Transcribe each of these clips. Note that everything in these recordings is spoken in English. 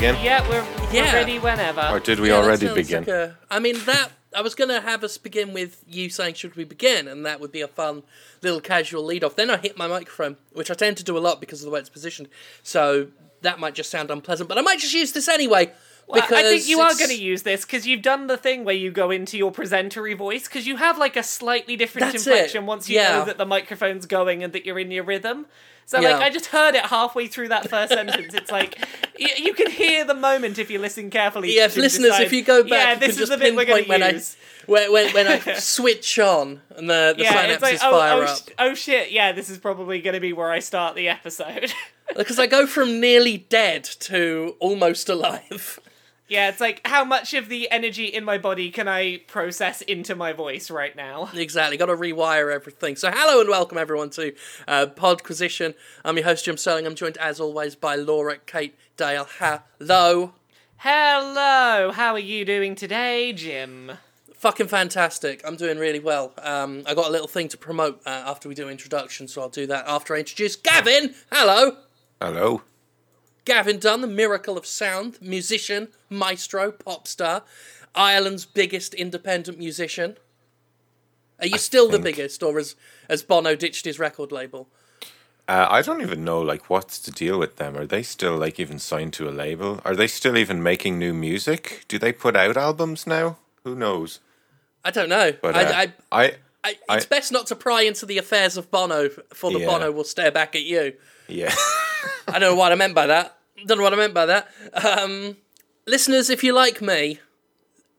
begin? shall we begin? Yeah, we're, we're Yeah. ready whenever. Or did we Yeah, that already sounds begin? like a- I mean that I was gonna have us begin with you saying should we begin, and that would be a fun little casual lead off. Then I hit my microphone, which I tend to do a lot because of the way it's positioned. So that might just sound unpleasant, but I might just use this anyway. Well, Because I think you are it's- going to use this because you've done the thing where you go into your presentery voice because you have like a slightly different That's it. inflection once you Yeah. know that the microphone's going and that you're in your rhythm. So like I just heard it halfway through that first sentence. It's like y- you can hear the moment if you listen carefully. Yeah, if listeners, decide, if you go back, yeah, this is the bit we're going to when use. I when when, when I switch on and the, the yeah, synapses like oh, fire oh, up. sh- oh shit, yeah, this is probably going to be where I start the episode. Because I go from nearly dead to almost alive. Yeah, it's like how much of the energy in my body can I process into my voice right now? Exactly, got to rewire everything. So, hello and welcome everyone to uh, Podquisition. I'm your host Jim Sterling. I'm joined as always by Laura Kate Dale. Hello, Hello, how are you doing today, Jim? fucking fantastic. I'm doing really well. Um, I got a little thing to promote uh, after we do introductions, so I'll do that after I introduce Gavin. Hello, Hello. Gavin Dunne, the miracle of sound, musician, maestro, pop star, Ireland's biggest independent musician. Are you still the biggest, or has has Bono ditched his record label? Uh, I don't even know like what's the deal with them. Are they still like even signed to a label? Are they still even making new music? Do they put out albums now? Who knows? I don't know. But I, uh, I, I, I, I- it's best not to pry into the affairs of Bono, for the Yeah. Bono will stare back at you. Yeah. I don't know what I meant by that. Don't know what I meant by that. Um, listeners, if you like me,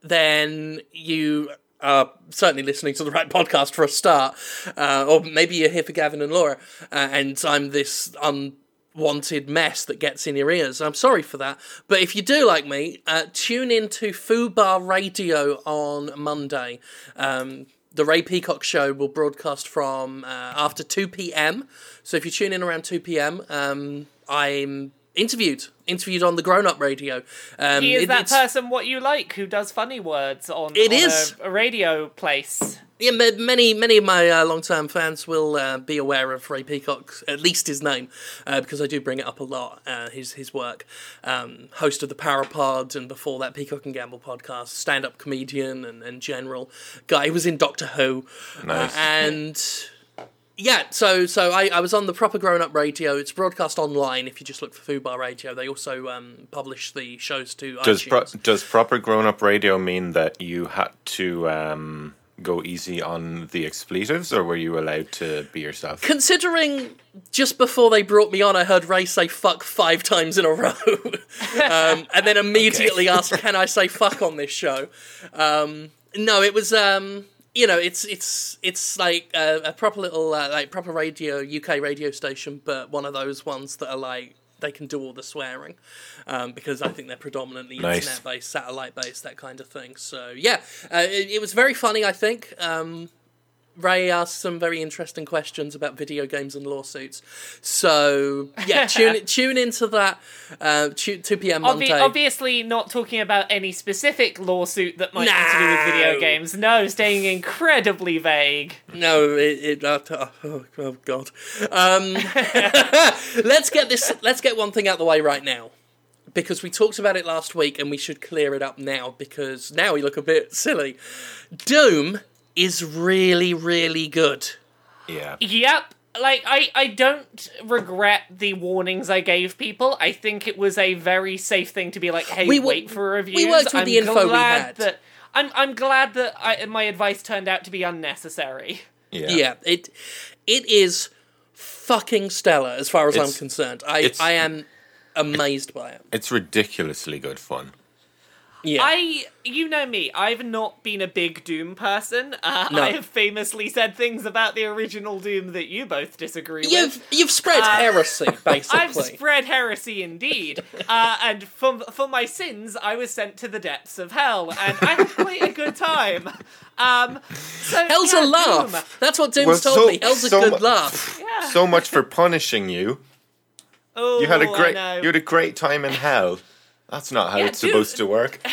then you are certainly listening to the right podcast for a start. Uh, or maybe you're here for Gavin and Laura, uh, and I'm this unwanted mess that gets in your ears. I'm sorry for that. But if you do like me, uh, tune in to Fubar Radio on Monday. Um, the Ray Peacock show will broadcast from uh, after 2 p.m. So if you tune in around 2 p.m., um, I'm interviewed, interviewed on the Grown Up Radio. Um, He is it- that person what you like who does funny words on, It on is. A, a radio place. Yeah, many many of my uh, long-term fans will uh, be aware of Ray Peacock, at least his name, uh, because I do bring it up a lot. Uh, his his work, um, host of the Parapod, and before that, Peacock and Gamble podcast, stand-up comedian and, and general guy. He was in Doctor Who, Nice. Uh, and yeah. So so I, I was on the proper grown up radio. It's broadcast online. If you just look for food Fubar Radio, they also um, publish the shows to Does pro- does proper grown up radio mean that you had to um, go easy on the expletives, or were you allowed to be yourself? Considering just before they brought me on, I heard Ray say fuck five times in a row. um, and then immediately asked, can I say fuck on this show? Um, no, it was, um, you know, it's it's it's like a, a proper little, uh, like proper radio, UK radio station, but one of those ones that are like, they can do all the swearing um, because I think they're predominantly Nice. internet based, satellite based, that kind of thing. So, yeah, uh, it, it was very funny, I think. Um, Ray asked some very interesting questions about video games and lawsuits. So yeah, tune tune into that. Uh, two p.m. Obvi- Monday. obviously, not talking about any specific lawsuit that might have to do with video games. No, staying incredibly vague. No, it. it uh, oh, oh God. Um, let's get this. Let's get one thing out of the way right now, because we talked about it last week, and we should clear it up now because now we look a bit silly. Doom is really, really good. Yeah. Yep. Like I, I don't regret the warnings I gave people. I think it was a very safe thing to be like, "Hey, We wo- wait for we worked with I'm the info we glad had. That, I'm I'm glad that I, my advice turned out to be unnecessary. Yeah. Yeah, it it is fucking stellar as far as I'm concerned. I I am amazed by it. It's ridiculously good fun. Yeah. I, you know me, I've not been a big Doom person. Uh, No. I have famously said things about the original Doom that you both disagree. You've you've spread heresy, basically. I've spread heresy indeed, uh, and for for my sins, I was sent to the depths of hell, and I had quite a good time. Um, so Hell's yeah, a laugh. Doom. That's what Doom's Well, told so- me. Hell's a good mu- laugh. Yeah. So much for punishing you. Oh, You had a I great you had a great time in hell. That's not how Yeah, it's Doom- supposed to work.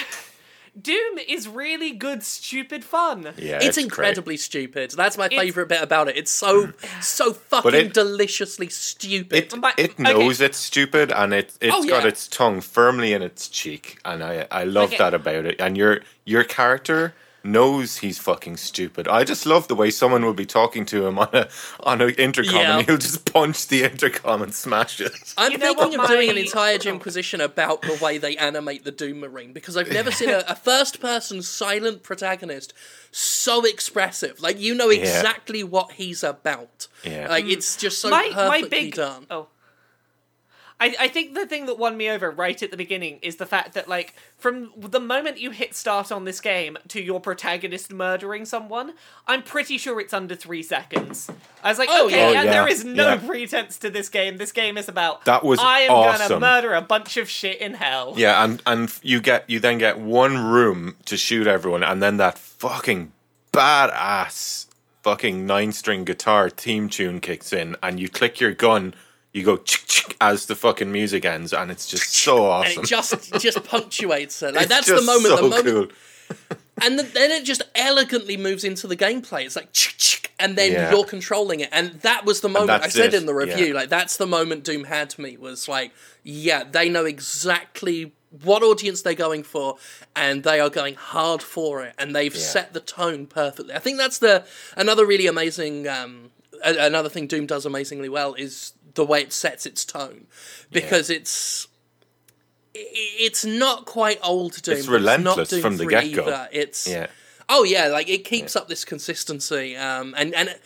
Doom is really good, stupid fun. Yeah, it's, great. incredibly stupid. That's my It's- favorite bit about it. It's so so fucking it- deliciously stupid. It, But- it okay. knows it's stupid and it it's Oh, got yeah. its tongue firmly in its cheek and I I love Okay. that about it. And your your character knows he's fucking stupid. I just love the way someone will be talking to him on a on an intercom Yeah. and he'll just punch the intercom and smash it. I'm You thinking what of doing an my- entire Jimquisition oh. about the way they animate the Doom Marine because I've never seen a, a first-person silent protagonist so expressive. Like you know Yeah. exactly what he's about. Yeah. Like it's just so my perfectly my big done. oh. I, I think the thing that won me over right at the beginning is the fact that like from the moment you hit start on this game to your protagonist murdering someone, I'm pretty sure it's under three seconds. I was like, Oh, okay, yeah. Oh, yeah, yeah, there oh, is no yeah. pretense to this game. This game is about That was I am gonna murder a bunch of shit in hell. Yeah, and and you get you then get one room to shoot everyone, and then that fucking badass fucking nine string guitar theme tune kicks in, and you click your gun, you go chick chick as the fucking music ends, and it's just so and awesome. it just just punctuates it. Like It's that's the moment. So the moment, cool. and th- then it just elegantly moves into the gameplay. It's like, chick, chick, and then Yeah. you're controlling it, and that was the moment I said it, in the review. yeah. Like that's the moment Doom had to me was like, yeah, they know exactly what audience they're going for, and they are going hard for it, and they've set the tone perfectly. I think that's the another really amazing. Um, another thing Doom does amazingly well is the way it sets its tone, because it's it's not quite old Doom. It's relentless Doom from the 3 get-go. It's Yeah. oh yeah, like it keeps up this consistency, um, and and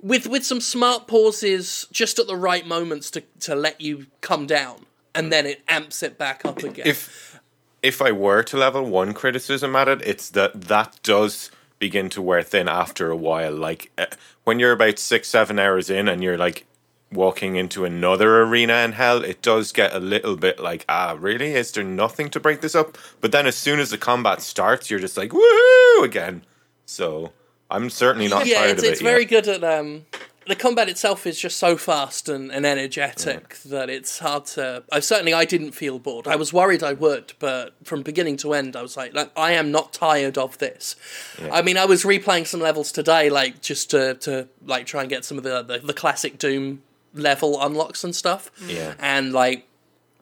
with with some smart pauses just at the right moments to to let you come down, and then it amps it back up again. If if I were to level one criticism at it, it's that that does begin to wear thin after a while. Like uh, when you're about six, seven hours in, and you're like walking into another arena in hell, it does get a little bit like, ah, really? Is there nothing to break this up? But then as soon as the combat starts, you're just like, woohoo again. So I'm certainly not yeah, tired of it Yeah, it's yet. very good at um. The combat itself is just so fast and, and energetic that it's hard to. I certainly I didn't feel bored. I was worried I would, but from beginning to end, I was like, like I am not tired of this. I mean, I was replaying some levels today, like just to, to like try and get some of the, the the classic Doom level unlocks and stuff. Yeah. and like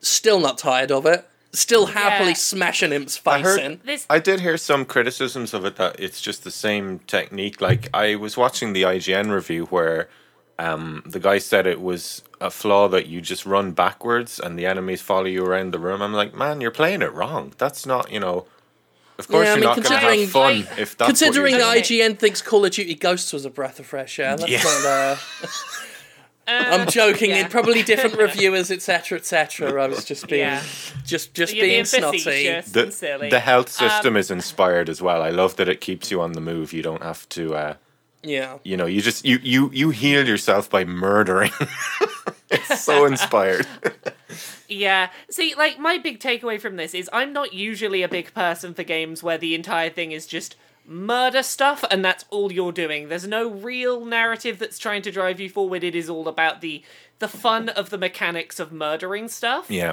still not tired of it. Still happily Yeah. smashing Imp's I heard- in. This I did hear some criticisms of it that it's just the same technique. Like I was watching the IGN review where um, the guy said it was a flaw that you just run backwards and the enemies follow you around the room. I'm like, man, you're playing it wrong. That's not, you know. Of course, Yeah, I you're mean, not going to have fun I- if that's Considering what you're doing. IGN thinks Call of Duty Ghosts was a breath of fresh air, that's Yeah. not. Uh, I'm joking. yeah. Probably different reviewers, etc., etc. I was just being, Yeah. just just You're being being snotty. facetious. the, silly. the health Um, system is inspired as well. I love that it keeps you on the move. You don't have to. Uh, Yeah, you know, you just you you you heal yourself by murdering. it's so inspired. Yeah. See, like my big takeaway from this is I'm not usually a big person for games where the entire thing is just murder stuff and that's all you're doing. There's no real narrative that's trying to drive you forward. It is all about the the fun of the mechanics of murdering stuff. yeah.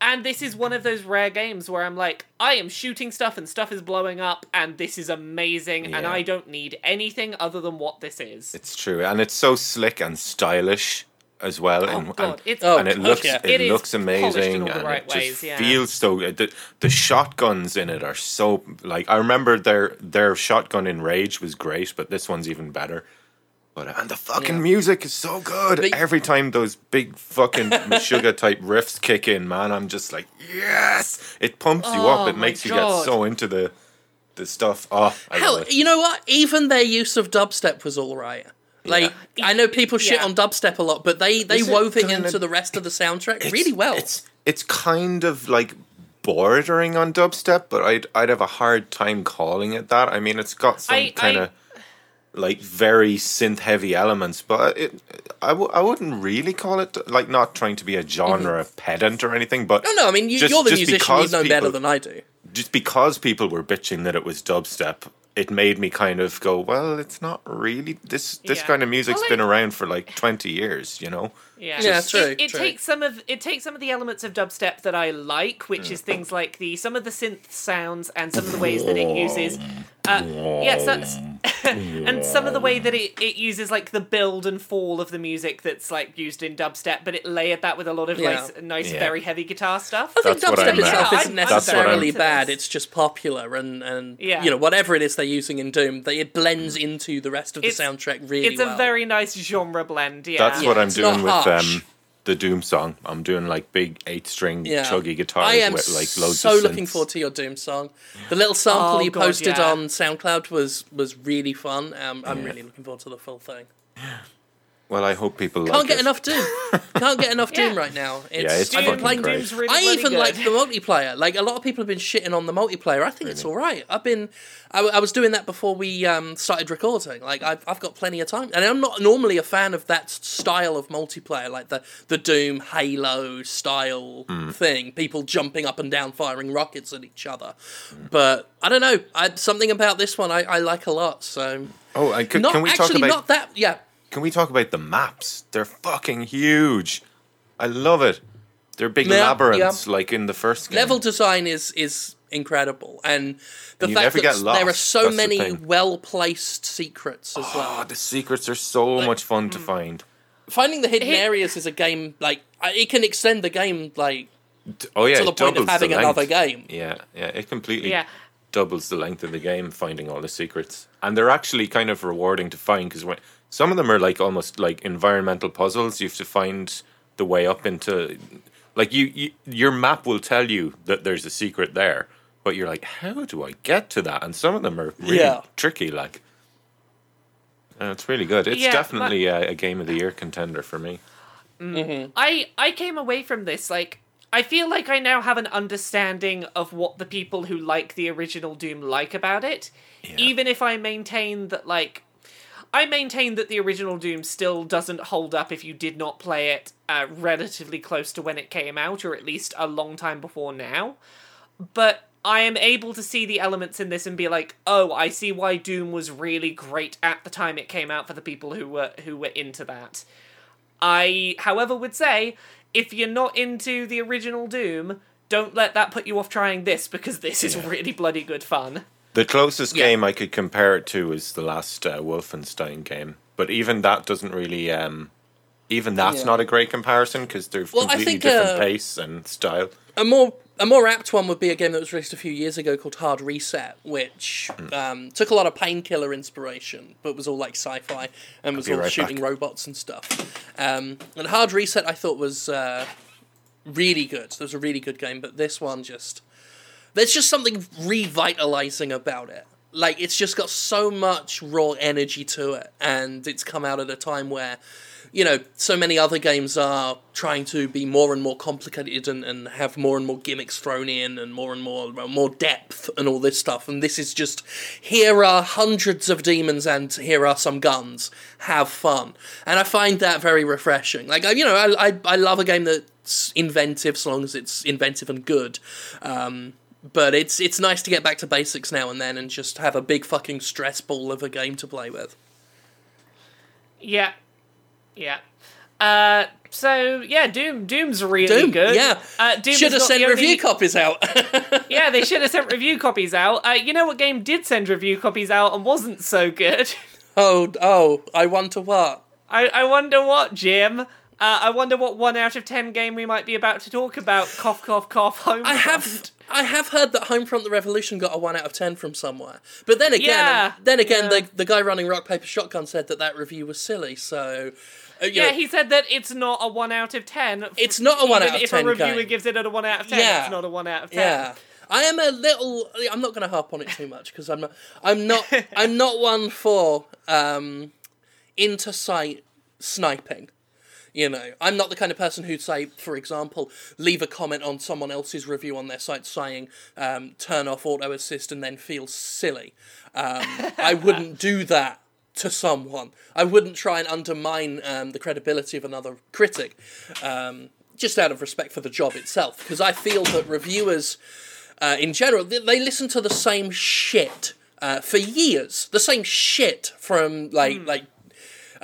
And this is one of those rare games where I'm like, I am shooting stuff and stuff is blowing up and this is amazing and I don't need anything other than what this is. It's true, and it's so slick and stylish as well. Oh and, god, and, it's Oh, and it looks yeah. it, It is looks polished in amazing, all the and right it just ways, yeah. feels so. The the shotguns in it are so like I remember their their shotgun in Rage was great, but this one's even better. But and the fucking Yeah. music is so good. But- Every time those big fucking Meshuggah type riffs kick in, man, I'm just like, yes! It pumps you Oh up. It my makes you get so into the the stuff. Oh, I hell, love it. you know what? Even their use of dubstep was all right. Like I know people shit Yeah. on dubstep a lot, but they they Is wove it kinda- into the rest of the soundtrack really well. It's it's kind of like bordering on dubstep, but I'd I'd have a hard time calling it that. I mean, it's got some kind of like very synth heavy elements, but it I w- I wouldn't really call it like not trying to be a genre mm-hmm. pedant or anything. But no, no. I mean, you, just- you're the musician. You because know better than I do. just because people were bitching that it was dubstep, it made me kind of go, well, it's not really this this Yeah. kind of music's Well, been around for like twenty years, you know. Yeah, Yeah, It- true, It, true. takes some of it takes some of the elements of dubstep that I like, which is things like the some of the synth sounds and some of the ways that it uses. Uh, yeah, so, and some of the way that it, it uses like the build and fall of the music that's like used in dubstep, but it layered that with a lot of Yeah. nice, nice, Yeah. very heavy guitar stuff. I think That's dubstep itself Yeah, isn't I'm- That's what I'm- necessarily bad. It's just popular, and and Yeah. you know whatever it is they're using in Doom, they, it blends into the rest of the It's- soundtrack really It's well. a very nice genre blend. Yeah, That's what I'm doing with not um the Doom song. I'm doing like big eight string yeah. chuggy guitars I am with like loads so of looking forward to your Doom song. The little sample Oh, you God, posted yeah. on SoundCloud was was really fun. Um, I'm really looking forward to the full thing. Well, I hope people like it. Can't like get it. enough Doom. Can't get enough Doom Yeah. right now. It's, Yeah, it's I've fucking playing great. Doom's really I bloody even good. like the multiplayer. Like a lot of people have been shitting on the multiplayer. I think it's all right. I've been, I was doing that before we um, started recording. Like I've, I've got plenty of time, and I'm not normally a fan of that style of multiplayer, like the the Doom Halo style Hmm. thing. People jumping up and down, firing rockets at each other. But I don't know. I, something about this one I, I like a lot. So Oh, I could, not can we talk actually about not that. Yeah. Can we talk about the maps? They're fucking huge. I love it. They're big Yeah, labyrinths, like in the first game. level design is is incredible and the And fact never that there are so that's many well placed secrets as Oh, well the secrets are so much fun to hmm. find. finding the hidden Hit- areas is a game like it can extend the game like D- Oh yeah, to the it point of having another game Yeah, yeah, it completely Yeah. doubles the length of the game finding all the secrets, and they're actually kind of rewarding to find because when some of them are like almost like environmental puzzles. You have to find the way up into, like you, you your map will tell you that there's a secret there, but you're like, how do I get to that? And some of them are really Yeah. tricky. Like, and it's really good. It's Yeah, but- definitely a, a game of the year contender for me. Mm-hmm. I I came away from this like I feel like I now have an understanding of what the people who like the original Doom like about it. Even if I maintain that like I maintain that the original Doom still doesn't hold up if you did not play it uh, relatively close to when it came out, or at least a long time before now. But I am able to see the elements in this and be like, oh, I see why Doom was really great at the time it came out for the people who were who were into that. I, however, would say if you're not into the original Doom, don't let that put you off trying this because this is really bloody good fun. The closest Yeah. game I could compare it to is the last uh, Wolfenstein game, but even that doesn't really. Um, even that's Yeah. not a great comparison because they're Well, completely think, different uh, pace and style. a more a more apt one would be a game that was released a few years ago called Hard Reset, which Hmm. um, took a lot of painkiller inspiration, but was all like sci-fi and was all right shooting back. robots and stuff. Um, and Hard Reset, I thought was uh, really good. It was a really good game, but this one just there's just something revitalizing about it. Like it's just got so much raw energy to it, and it's come out at a time where, you know, so many other games are trying to be more and more complicated and, and have more and more gimmicks thrown in and more and more more depth and all this stuff. And this is just here are hundreds of demons and here are some guns. Have fun, and I find that very refreshing. Like I, you know, I I, I love a game that's inventive, so long as it's inventive and good. Um, but it's it's nice to get back to basics now and then and just have a big fucking stress ball of a game to play with. Yeah, yeah. Uh, so yeah, Doom. Doom's really Doom, good. yeah. uh, Doom Should have sent the review only- copies out. Yeah, they should have sent review copies out. Uh, you know what game did send review copies out and wasn't so good? oh, oh, I wonder what. I, I wonder what, Jim. Uh, I wonder what one out of ten game we might be about to talk about. Cough, cough, cough. Home. I have I have heard that Homefront the Revolution got a one out of ten from somewhere, but then again, Yeah, then again, yeah. the the guy running Rock Paper Shotgun said that that review was silly. So, uh, Yeah, know, he said that it's not a one out of ten. It's not a one Even out of if 10 a reviewer game. gives it a one out of ten, Yeah. it's not a one out of ten. Yeah. I am a little. I'm not going to harp on it too much because I'm not. I'm not. I'm not one for um, into sight sniping. You know, I'm not the kind of person who'd say, for example, leave a comment on someone else's review on their site saying, um, "Turn off auto assist" and then feel silly. Um, I wouldn't do that to someone. I wouldn't try and undermine um, the credibility of another critic, um, just out of respect for the job itself. Because I feel that reviewers, uh, in general, they, they listen to the same shit uh, for years. The same shit from like like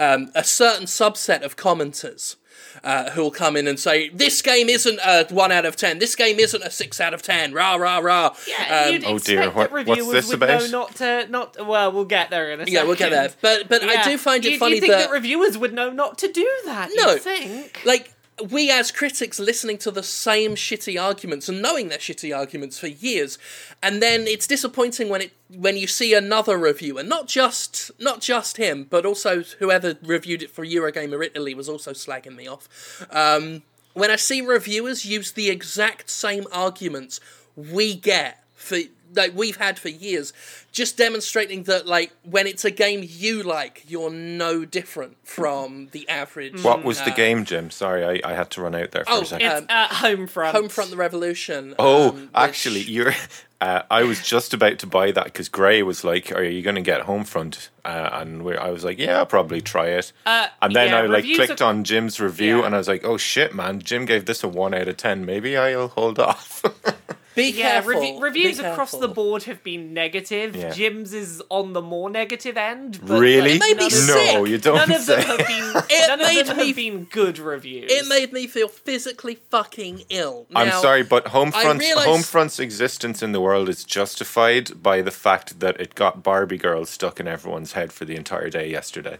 um, a certain subset of commenters. Uh, who will come in and say this game isn't a one out of ten, this game isn't a six out of ten, rah rah rah. Yeah, Um, you'd oh dear, what- what's reviewers this would about? know not to not. Well, we'll get there in a second. yeah, we'll get there. But but I do find it you, funny you think that, that reviewers would know not to do that. No. you think? like we as critics listening to the same shitty arguments and knowing they're shitty arguments for years and then it's disappointing when it when you see another reviewer not just not just him but also whoever reviewed it for Eurogamer Italy was also slagging me off. Um, when I see reviewers use the exact same arguments we get for like we've had for years just demonstrating that like when it's a game you like you're no different from the average What was the uh, game, Jim? Sorry, I, I had to run out there for Oh, a second. It's Um, uh, Homefront. Homefront the Revolution. Oh, um, which- actually, you're. Uh, I was just about to buy that because Gray was like, "Are you going to get Homefront?" Uh, and we I was like, "Yeah, I'll probably try it." Uh, and then yeah, I like clicked are- on Jim's review, Yeah. and I was like, "Oh shit, man! Jim gave this a one out of ten. Maybe I'll hold off." be Yeah, careful. revi- reviews be across careful. the board have been negative. Yeah. Jim's is on the more negative end. But really? like, made me sick. no, you don't None of them say. have been. It none of them me- have been good reviews. It made me feel physically fucking ill. I'm sorry, but Homefront's realise- Homefront's existence in the world is justified by the fact that it got Barbie girl stuck in everyone's head for the entire day yesterday,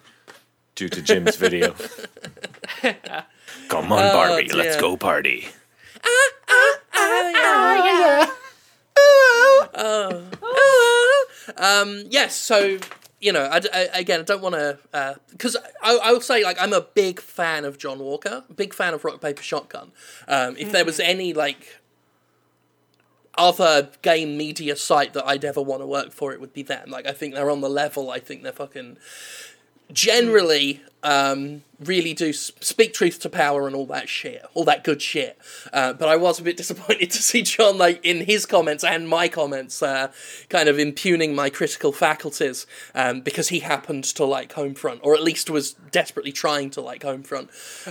due to Jim's video. Come on, Barbie, oh, let's go party. Ah, ah, Um, yes, so you know, I, I- again, I don't want to because I, I will say like I'm a big fan of John Walker, big fan of Rock Paper Shotgun. Um, if there was any like other game media site that I'd ever want to work for, it would be them. Like I think they're on the level. I think they're fucking generally um, really do speak truth to power and all that shit, all that good shit. Uh, but I was a bit disappointed to see John, like in his comments and my comments, uh, kind of impugning my critical faculties um, because he happened to like Homefront, or at least was desperately trying to like Homefront.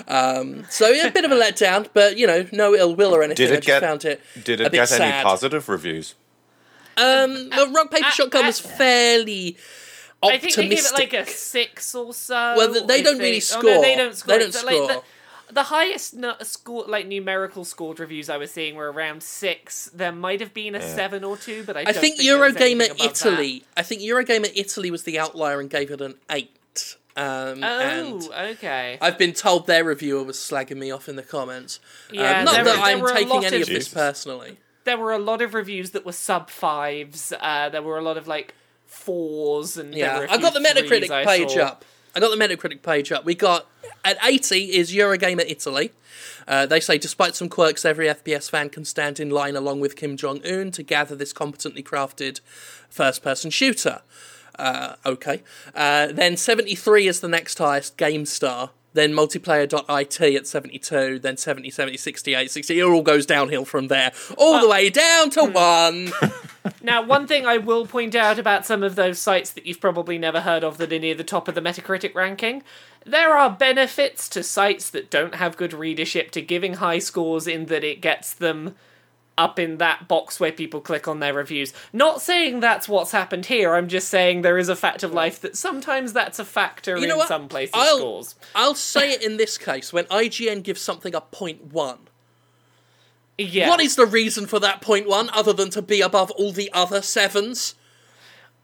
Um, so yeah, a bit of a letdown, but you know, no ill will or anything. Did I it just get? found it Did a it bit get any positive reviews? Um, the Rock Paper uh, Shotgun uh, was fairly. I think they give it like a six or so. Well, th- they don't really think. Oh, no, they score. don't score. They don't So, like, score. the, the highest nu- score, like numerical scored reviews I was seeing were around six. There might have been a seven or two, but I, I don't think there Eurogamer above Italy. I think Eurogamer Italy was the outlier and gave it an eight. Um, That. and Oh, okay. I've been told their reviewer was slagging me off in the comments. Yeah, um, not there that were- there I'm taking any of- of this personally. there were a lot of reviews that were sub fives. Uh, there were a lot of like fours and Yeah, I got the Metacritic threes page up. I got the Metacritic page up. We got at 80 is Eurogamer Italy. Uh, they say, despite some quirks, every FPS fan can stand in line along with Kim Jong Un to gather this competently crafted first-person shooter. Uh, okay. Uh, then 73 is the next highest, GameStar. Then multiplayer.it at 72, then 70, 70, 68, 60. It all goes downhill from there. All the way down to hmm. one. Now, one thing I will point out about some of those sites that you've probably never heard of that are near the top of the Metacritic ranking, there are benefits to sites that don't have good readership to giving high scores in that it gets them up in that box where people click on their reviews. Not saying that's what's happened here, I'm just saying there is a fact of life that sometimes that's a factor You know in what? some places' I'll, scores. I'll say it in this case when IGN gives something a point one. Yeah. What is the reason for that point one other than to be above all the other sevens?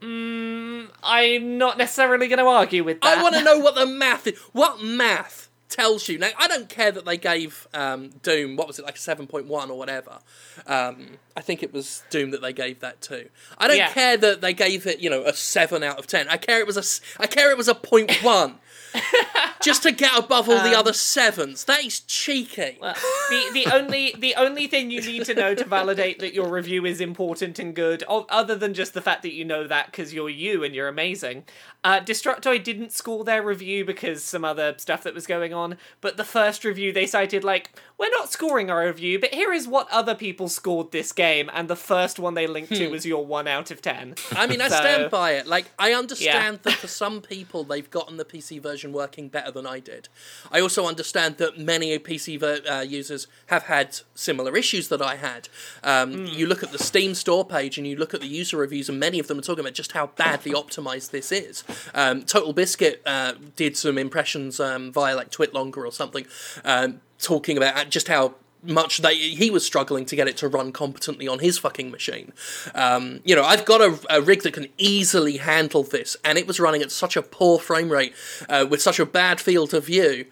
Mm, I'm not necessarily going to argue with that. I want to know what the math is. What math tells you? Now, I don't care that they gave um, Doom, what was it, like 7.1 or whatever. Um, I think it was Doom that they gave that to. I don't Yeah. care that they gave it, you know, a 7 out of 10. I care it was a, I care it was a point one. Just to get above all the other sevens. That is cheeky. the the only the only thing you need to know to validate that your review is important and good, other than just the fact that you know that because you're you and you're amazing. Uh, Destructoid didn't score their review because some other stuff that was going on, but the first review they cited like we're not scoring our review, but here is what other people scored this game, and the first one they linked to was your one out of ten. I mean, I So- stand by it. Like, I understand that for some people they've gotten the PC version working better than I did. I also understand that many PC ver- uh, users have had similar issues that I had. Um, You look at the Steam store page and you look at the user reviews, and many of them are talking about just how badly optimized this is. Um, Total Biscuit uh, did some impressions um, via like Twitlonger or something, um, talking about just how much they he was struggling to get it to run competently on his fucking machine. Um, you know, I've got a, a rig that can easily handle this, and it was running at such a poor frame rate uh, with such a bad field of view.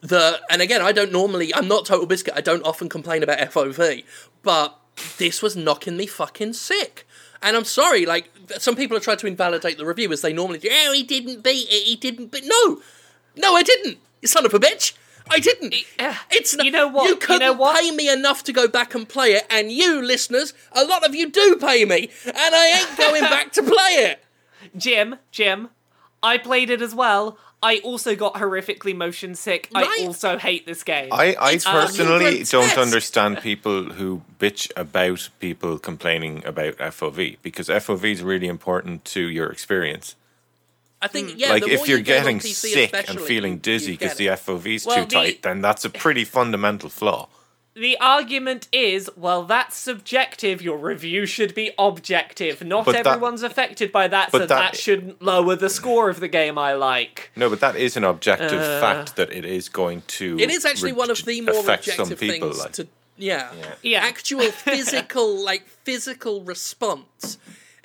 The and again, I don't normally. I'm not Total Biscuit. I don't often complain about FOV, but this was knocking me fucking sick. And I'm sorry, like some people have tried to invalidate the review as they normally do. Oh, he didn't beat it. He didn't. But no, no, I didn't. You son of a bitch. I didn't. uh, It's not, you know what? You You couldn't know what? pay me enough to go back and play it, and you listeners, a lot of you do pay me, and I ain't going back to play it. Jim, Jim, I played it as well. I also got horrifically motion sick. Right. I also hate this game. I, I It's personally grotesque. don't understand people who bitch about people complaining about FOV because FOV is really important to your experience. I think, hmm. yeah, like the if you're you getting PC sick and feeling dizzy because the it. FOV's Well, too the- tight, then that's a pretty fundamental flaw. the argument is, well, that's subjective. Your review should be objective. Not But that- everyone's affected by that, so that, that- shouldn't lower the score of the game I like. No, but that is an objective uh. fact that it is going to. It is actually one of the more affect some objective people. things like. to yeah. Yeah. actual physical like physical response.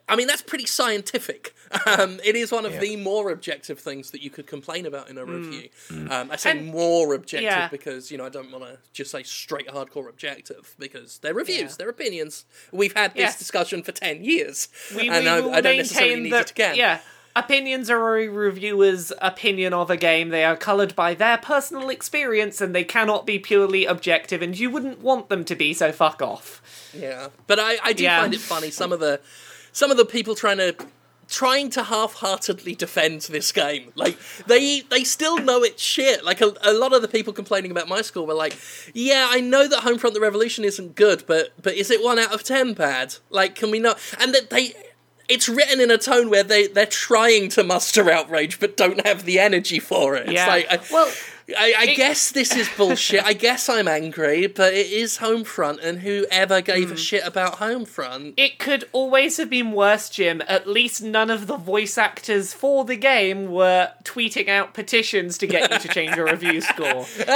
I mean that's pretty scientific. Um, it is one of Yeah. the more objective things that you could complain about in a review. Mm. Um, I say And- more objective yeah. because you know I don't want to just say straight hardcore objective because they're reviews, Yeah. they're opinions. We've had this Yes. discussion for ten years, We, and we I, will I don't necessarily need that, it again. yeah, opinions are a reviewer's opinion of a game. They are coloured by their personal experience, and they cannot be purely objective. And you wouldn't want them to be, so fuck off. Yeah, but I, I do Yeah. find it funny some of the some of the people trying to trying to half-heartedly defend this game. Like they they still know it's shit. Like a, a lot of the people complaining about my score were like yeah i know that homefront the revolution isn't good but but is it one out of ten bad? Like can we not? And that they it's written in a tone where they they're trying to muster outrage but don't have the energy for it. It's Yeah. like I, Well, I, I guess this is bullshit. I guess I'm angry, but it is Homefront, and whoever gave Hmm. a shit about Homefront? It could always have been worse, Jim. At least none of the voice actors for the game were tweeting out petitions to get you to change your review score.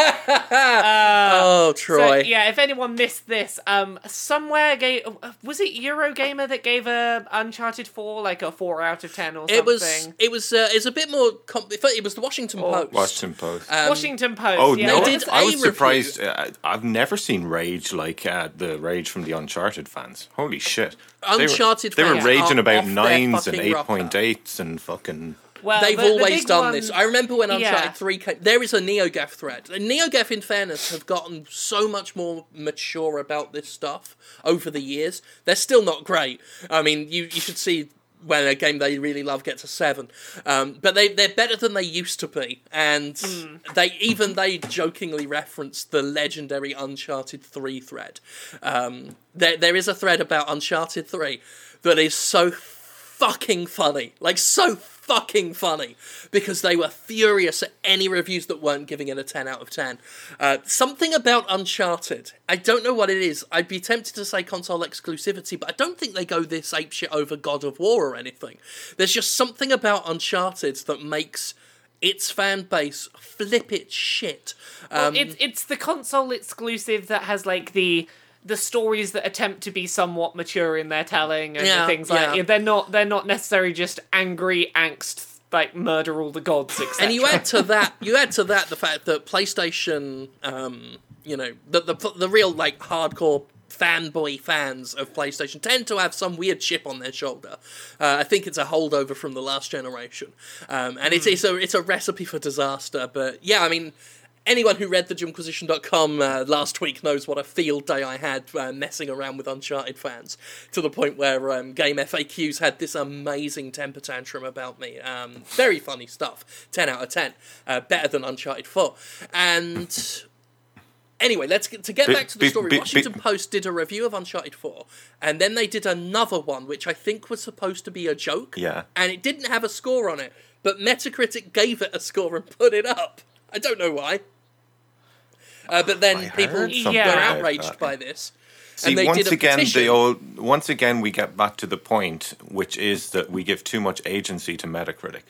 oh, So, Troy. yeah, if anyone missed this, um, somewhere gave was it Eurogamer that gave a Uncharted Four like a four out of ten or something? It was. It was. Uh, it's a bit more. Com- it was the Washington Oh, Post. Washington Post. Um, Washington Post. Oh yeah, no! I, They was- did I a was review. surprised. Uh, I've never seen rage like uh, the rage from the Uncharted fans. Holy shit! Uncharted They were, fans they were raging about nines and fucking eight rocker. point eights and fucking. well, They've the- the always big done one- this. I remember when Uncharted Yeah. 3 came. There is a NeoGaf thread. And NeoGaf, in fairness, have gotten so much more mature about this stuff over the years. They're still not great. I mean, you, you should see when a game they really love gets a 7. Um, but they, they're better than they used to be. And they even they jokingly reference the legendary Uncharted 3 thread. Um, there, there is a thread about Uncharted 3 that is so fucking funny. Like, so fucking funny. Because they were furious at any reviews that weren't giving it a 10 out of 10. Uh, something about Uncharted. I don't know what it is. I'd be tempted to say console exclusivity, but I don't think they go this apeshit over God of War or anything. There's just something about Uncharted that makes its fan base flip its shit. Um, it's it's the console exclusive that has like the the stories that attempt to be somewhat mature in their telling and Yeah, things like yeah. they're not they're not necessarily just angry angst like murder all the gods etc. and you add to that you add to that the fact that PlayStation, um, you know, the the the real like hardcore fanboy fans of PlayStation tend to have some weird chip on their shoulder. Uh, I think it's a holdover from the last generation, um, and it's it's a it's a recipe for disaster. But yeah, I mean. Anyone who read the Jimquisition.com uh, last week knows what a field day I had uh, messing around with Uncharted fans to the point where um, Game FAQs had this amazing temper tantrum about me. Um, very funny stuff. 10 out of 10. Uh, better than Uncharted 4. And anyway, let's get to get Bi- back to the bi- story. bi- Washington Post did a review of Uncharted 4, and then they did another one, which I think was supposed to be a joke. Yeah. And it didn't have a score on it. but Metacritic gave it a score and put it up. I don't know why. Uh, but then I people heard were outraged by this. See, and they once did a again, petition. the old. Once again, we get back to the point, which is that we give too much agency to Metacritic.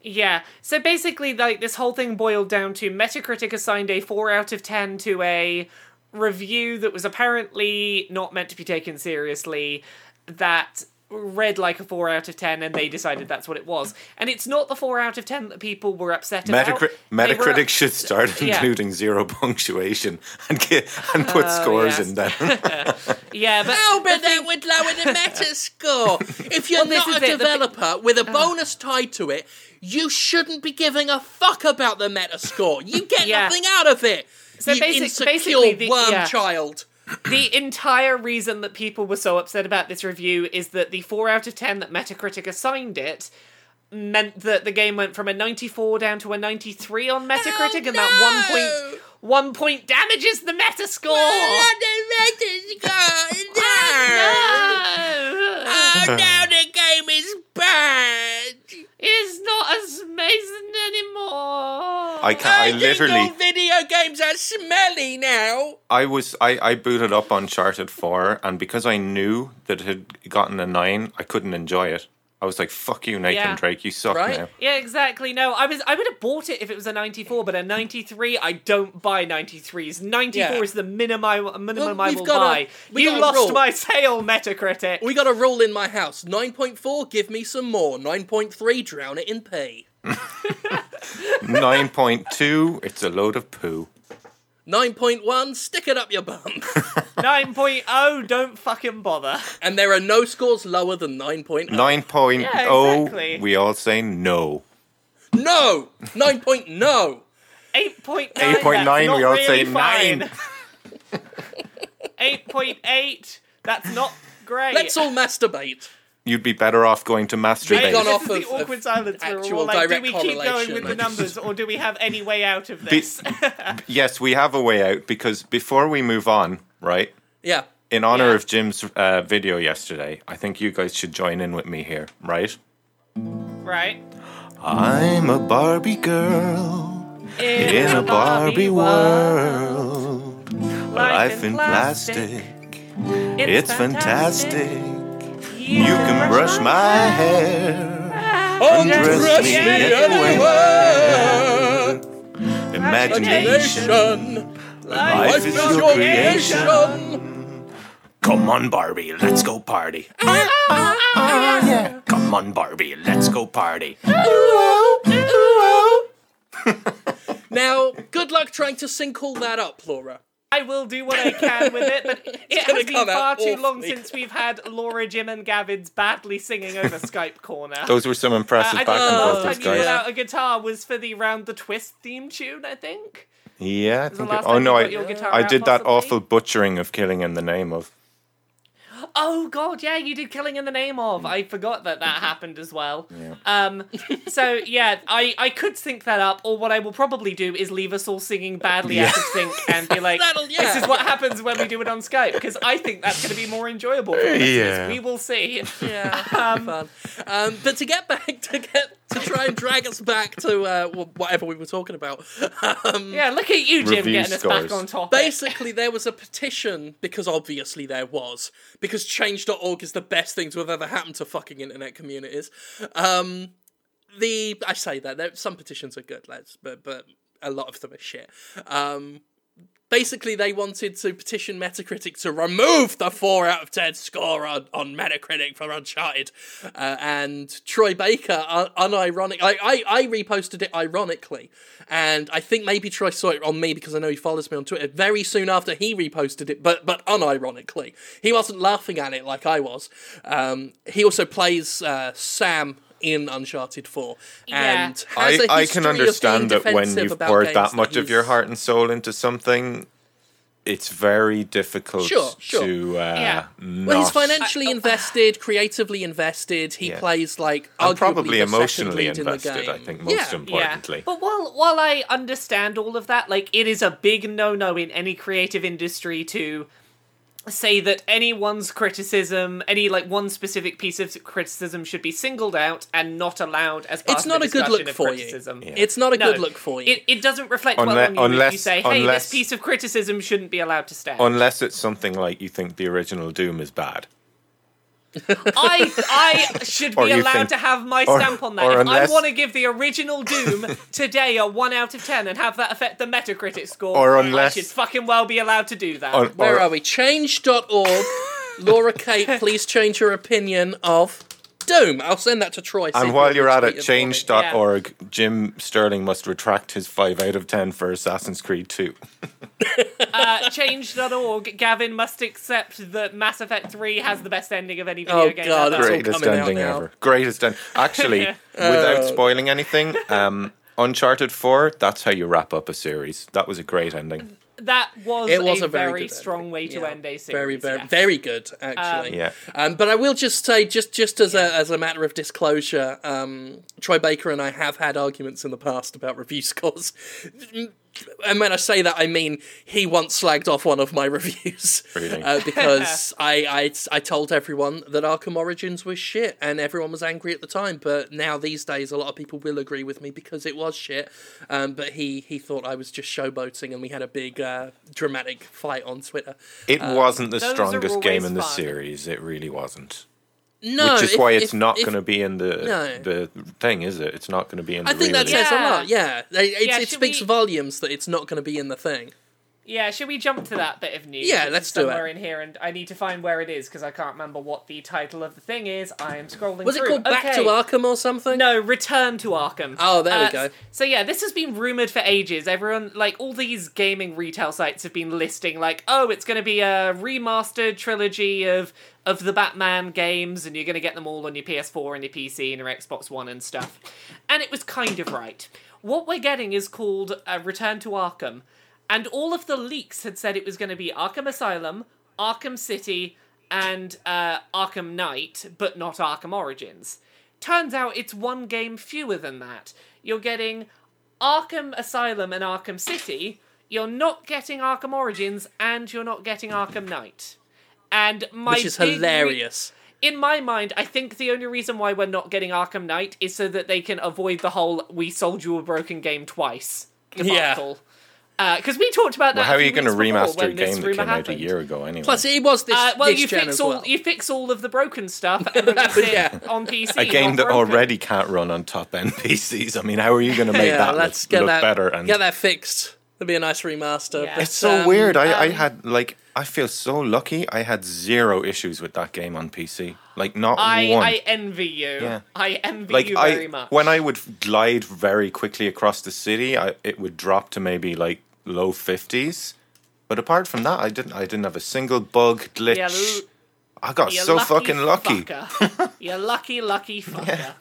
Yeah. So basically, like this whole thing boiled down to Metacritic assigned a four out of ten to a review that was apparently not meant to be taken seriously. That read like a four out of ten, and they decided that's what it was. And it's not the four out of ten that people were upset about. Metacri- They were Metacritic up- should start yeah. including zero punctuation and get, and put oh, scores yes. in them. Yeah, but Oh, but the that thing- would lower the Metascore. if you're Well, not a it, the thi- developer with a oh. bonus tied to it, you shouldn't be giving a fuck about the Metascore. You get Yeah. nothing out of it. So you basic- insecure basically the- worm yeah. child. The entire reason that people were so upset about this review is that the 4 out of 10 that Metacritic assigned it meant that the game went from a 94 down to a 93 on Metacritic, oh, and that one no! point one point damages the Metascore. Not the Metascore. Oh, no. Oh, now the game is bad. It's not as amazing anymore. I can I think literally all video games are smelly now. I was I, I booted up Uncharted four and because I knew that it had gotten a nine, I couldn't enjoy it. I was like, "Fuck you, Nathan Yeah. Drake, you suck Right? now." Yeah, exactly. No, I was I would have bought it if it was a 94, but a 93, I don't buy 93s. 94 Yeah. is the minimum I, minimum Well, I will got a- buy. you lost rule. my sale, Metacritic. We got a rule in my house. 9.4, give me some more. 9.3, drown it in pee. Nine point two, it's a load of poo. 9.1, stick it up your bum. 9.0, don't fucking bother. and there are no scores lower than 9.0. Nine point oh. Oh, Yeah, oh, exactly. we all say no. No! 9. no! 8.9, 8.9, that's not we all really say fine. nine. 8.8, that's not great. Let's all masturbate. You'd be better off going to We've masturbate. gone this off is the awkward of silence where we're all like, do we keep going with the numbers or do we have any way out of Be- this? yes, we have a way out because before we move on, right? Yeah. In honor Yeah. of Jim's uh, video yesterday, I think you guys should join in with me here, right? right? I'm a Barbie girl in a Barbie world. Life in plastic, it's fantastic. You can brush my hair, oh, undress me anywhere. Imagination, Imagination. life is your creation. Come on, Barbie, let's go party. yeah. Come on, Barbie, let's go party. Now, good luck trying to sync all that up, Laura. I will do what I can with it, but it has been far out too long since we've had Laura, Jim, and Gavin's badly singing over Skype corner. Those were some Uh, impressive I back think the and last time you guys. out a guitar was for the Round the Twist theme tune, I think. Yeah, I think. It, oh no, I got your guitar I out, did that awful butchering of killing in the name of. Oh god, yeah, you did Killing in the Name of. I forgot that that happened as well. Yeah. Um, so yeah, I I could sync that up, or what I will probably do is leave us all singing badly out of sync and be like, That'll- "This is what happens when we do it on Skype," because I think that's going to be more enjoyable. For. Yeah. we will see. Yeah, fun. Um, but to get back to get to try and drag us back to uh, whatever we were talking about. Um, Yeah, look at you, Jim, Review getting us back on top. Basically, there was a petition because obviously there was because Change.org is the best thing to have ever happened to fucking internet communities. Um, the I say that there, some petitions are good, lads, but but a lot of them are shit. Um, basically, they wanted to petition Metacritic to remove the four out of ten score on, on Metacritic for Uncharted, uh, and Troy Baker, un- unironic, I, I I reposted it ironically, and I think maybe Troy saw it on me because I know he follows me on Twitter. Very soon after he reposted it, but but unironically, he wasn't laughing at it like I was. Um, he also plays uh, Sam. In Uncharted 4, Yeah. and I, has a I can understand that when you've poured that much of your heart and soul into something, it's very difficult Sure, sure. to uh, Yeah. not. Well, he's financially invested, creatively invested. He Yeah. plays like and arguably probably the emotionally lead in the invested. game. I think most yeah. importantly. Yeah. But while while I understand all of that, like it is a big no no in any creative industry to say that anyone's criticism, any like one specific piece of criticism, should be singled out and not allowed as part It's of not the a good look of for you. criticism. It's not a No, good look for you. It, it doesn't reflect well on you if you say, "Hey, unless- this piece of criticism shouldn't be allowed to stand." Unless it's something like you think the original Doom is bad. I I should be allowed think- to have my or- stamp on that. If unless- I want to give the original Doom today a one out of ten and have that affect the Metacritic score, Or unless I unless- should fucking well be allowed to do that. On- Where or- are we? Change.org. Laura Kate, please change your opinion of Doom. I'll send that to Troy. And while you're at it, for me. change.org, Jim Sterling must retract his 5 out of 10 for Assassin's Creed 2. uh, change.org, Gavin must accept that Mass Effect 3 has the best ending of any video Oh, game God, ever. it's all Greatest out ending now. ever. Greatest ending. Actually, without spoiling anything, um, Uncharted 4, that's how you wrap up a series. That was a great ending. That was, It was a, a very very, strong ending. way to Yeah. end a series. Very, very, yes. very good, actually. Yeah. Um, but I will just say, just just as a as a matter of disclosure, um, Troy Baker and I have had arguments in the past about review scores. And when I say that, I mean he once slagged off one of my reviews Really? uh, because I, I I told everyone that Arkham Origins was shit, and everyone was angry at the time. But now these days, a lot of people will agree with me because it was shit. Um, but he he thought I was just showboating, and we had a big uh, dramatic fight on Twitter. It wasn't the strongest game in the fun. series. It really wasn't. No, Which is if- why it's if- not going to be in the No. the thing, is it? It's not going to be in the I think that re-release. says a lot. Yeah, it, it's- Yeah, it speaks we- volumes that it's not going to be in the thing. Yeah, should we jump to that bit of news? Yeah, let's do it. somewhere in here, and I need to find where it is because I can't remember what the title of the thing is. I am scrolling. Was it through. called Back Okay. to Arkham or something? No, Return to Arkham. Oh, there we Uh, go. So yeah, this has been rumored for ages. Everyone, like all these gaming retail sites, have been listing like, oh, it's going to be a remastered trilogy of of the Batman games, and you're going to get them all on your PS4 and your PC and your Xbox One and stuff. And it was kind of right. What we're getting is called uh, Return to Arkham, and all of the leaks had said it was going to be Arkham Asylum, Arkham City, and uh, Arkham Knight, but not Arkham Origins. Turns out it's one game fewer than that. You're getting Arkham Asylum and Arkham City. You're not getting Arkham Origins, and you're not getting Arkham Knight. And my which is big re- hilarious. in my mind, I think the only reason why we're not getting Arkham Knight is so that they can avoid the whole "we sold you a broken game twice" Yeah. Debacle. Because we talked about that. Well, how are you going to remaster a game that rumour came out a year ago anyway? Plus, it was this, Uh, well, this you gen fix as all well. you fix all of the broken stuff and release it on PC. a game that broken. already can't run on top end PCs. I mean, how are you going to make yeah, that let's look, get look that better? And get that fixed. That'd be a nice remaster. Yeah. but, it's so um, weird. I, I um, had like I feel so lucky. I had zero issues with that game on PC. Like not I, one. I envy you. Yeah. I envy like you I very much. when I would glide very quickly across the city, I, it would drop to maybe like low fifties. But apart from that, I didn't. I didn't have a single bug glitch. Yeah, l- I got You so lucky fucking lucky. fucker. you lucky, lucky fucker.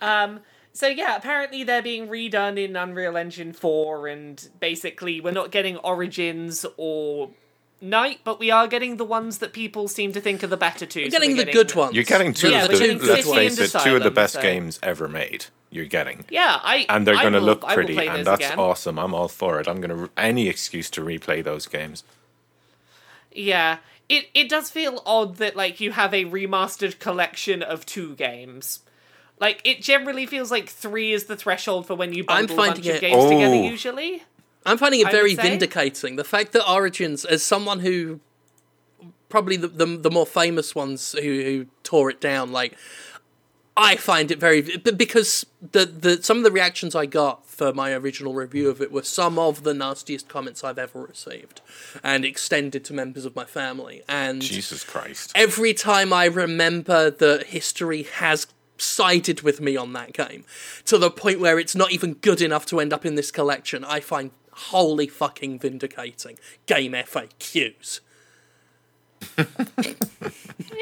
Um, so yeah, apparently they're being redone in Unreal Engine 4, and basically we're not getting Origins or Knight, but we are getting the ones that people seem to think are the better two. We're so getting we're the good ones. You're getting two Yeah, of the. getting Let's face and it, two of the best so- games ever made. You're getting. Yeah, I and they're going to look pretty, and that's again. awesome. I'm all for it. I'm going to any excuse to replay those games. Yeah. It it does feel odd that like you have a remastered collection of two games. Like it generally feels like three is the threshold for when you I'm bundle a bunch finding of it- games together Oh. usually. I'm finding it very vindicating. The fact that Origins, as someone who probably the the, the more famous ones who, who tore it down, like I find it very because the the some of the reactions I got for my original review of it were some of the nastiest comments I've ever received, and extended to members of my family. And Jesus Christ. every time I remember that history has sided with me on that game to the point where it's not even good enough to end up in this collection, I find wholly fucking vindicating. Game FAQs.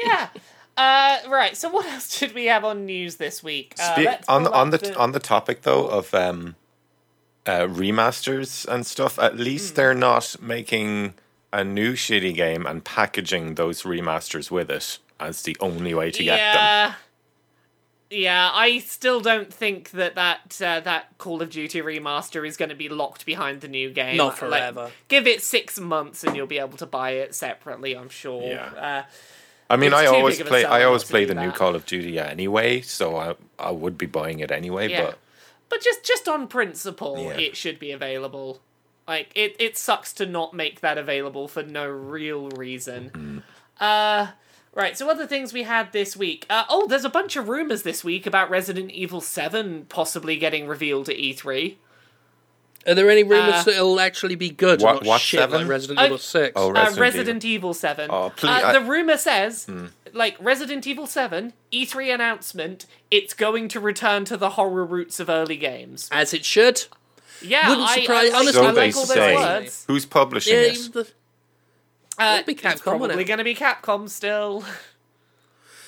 Yeah. Uh, right. So what else did we have on news this week? Uh, Spe- let's on pull on up the on the topic though of um, uh, remasters and stuff, at least they're not making a new shitty game and packaging those remasters with it as the only way to get them. Yeah. Yeah, I still don't think that that uh, that Call of Duty remaster is going to be locked behind the new game. Not Like, forever. give it six months and you'll be able to buy it separately. I'm sure. Yeah. Uh, I mean, I always big of a play. I always play do the new. Call of Duty anyway, so I I would be buying it anyway. Yeah. But but just just on principle, Yeah. it should be available. Like it, it sucks to not make that available for no real reason. Mm-hmm. Uh, right. So other things we had this week. Uh, oh, there's a bunch of rumors this week about Resident Evil Seven possibly getting revealed at E E3. Are there any rumors Uh, that it'll actually be good? What- and not what shit seven? like Resident Uh, Evil Six? Oh, Uh, Resident Resident Evil. 7. Oh, please, Uh, I- the rumor says, like, Resident Evil 7, E3 announcement, it's going to return to the horror roots of early games. As it should. Yeah, Wouldn't I, surprise- I, like, honestly, so they like all those say. words. Who's publishing Yeah, it? the- Uh, be it's Capcom, won't probably it? going to be Capcom still.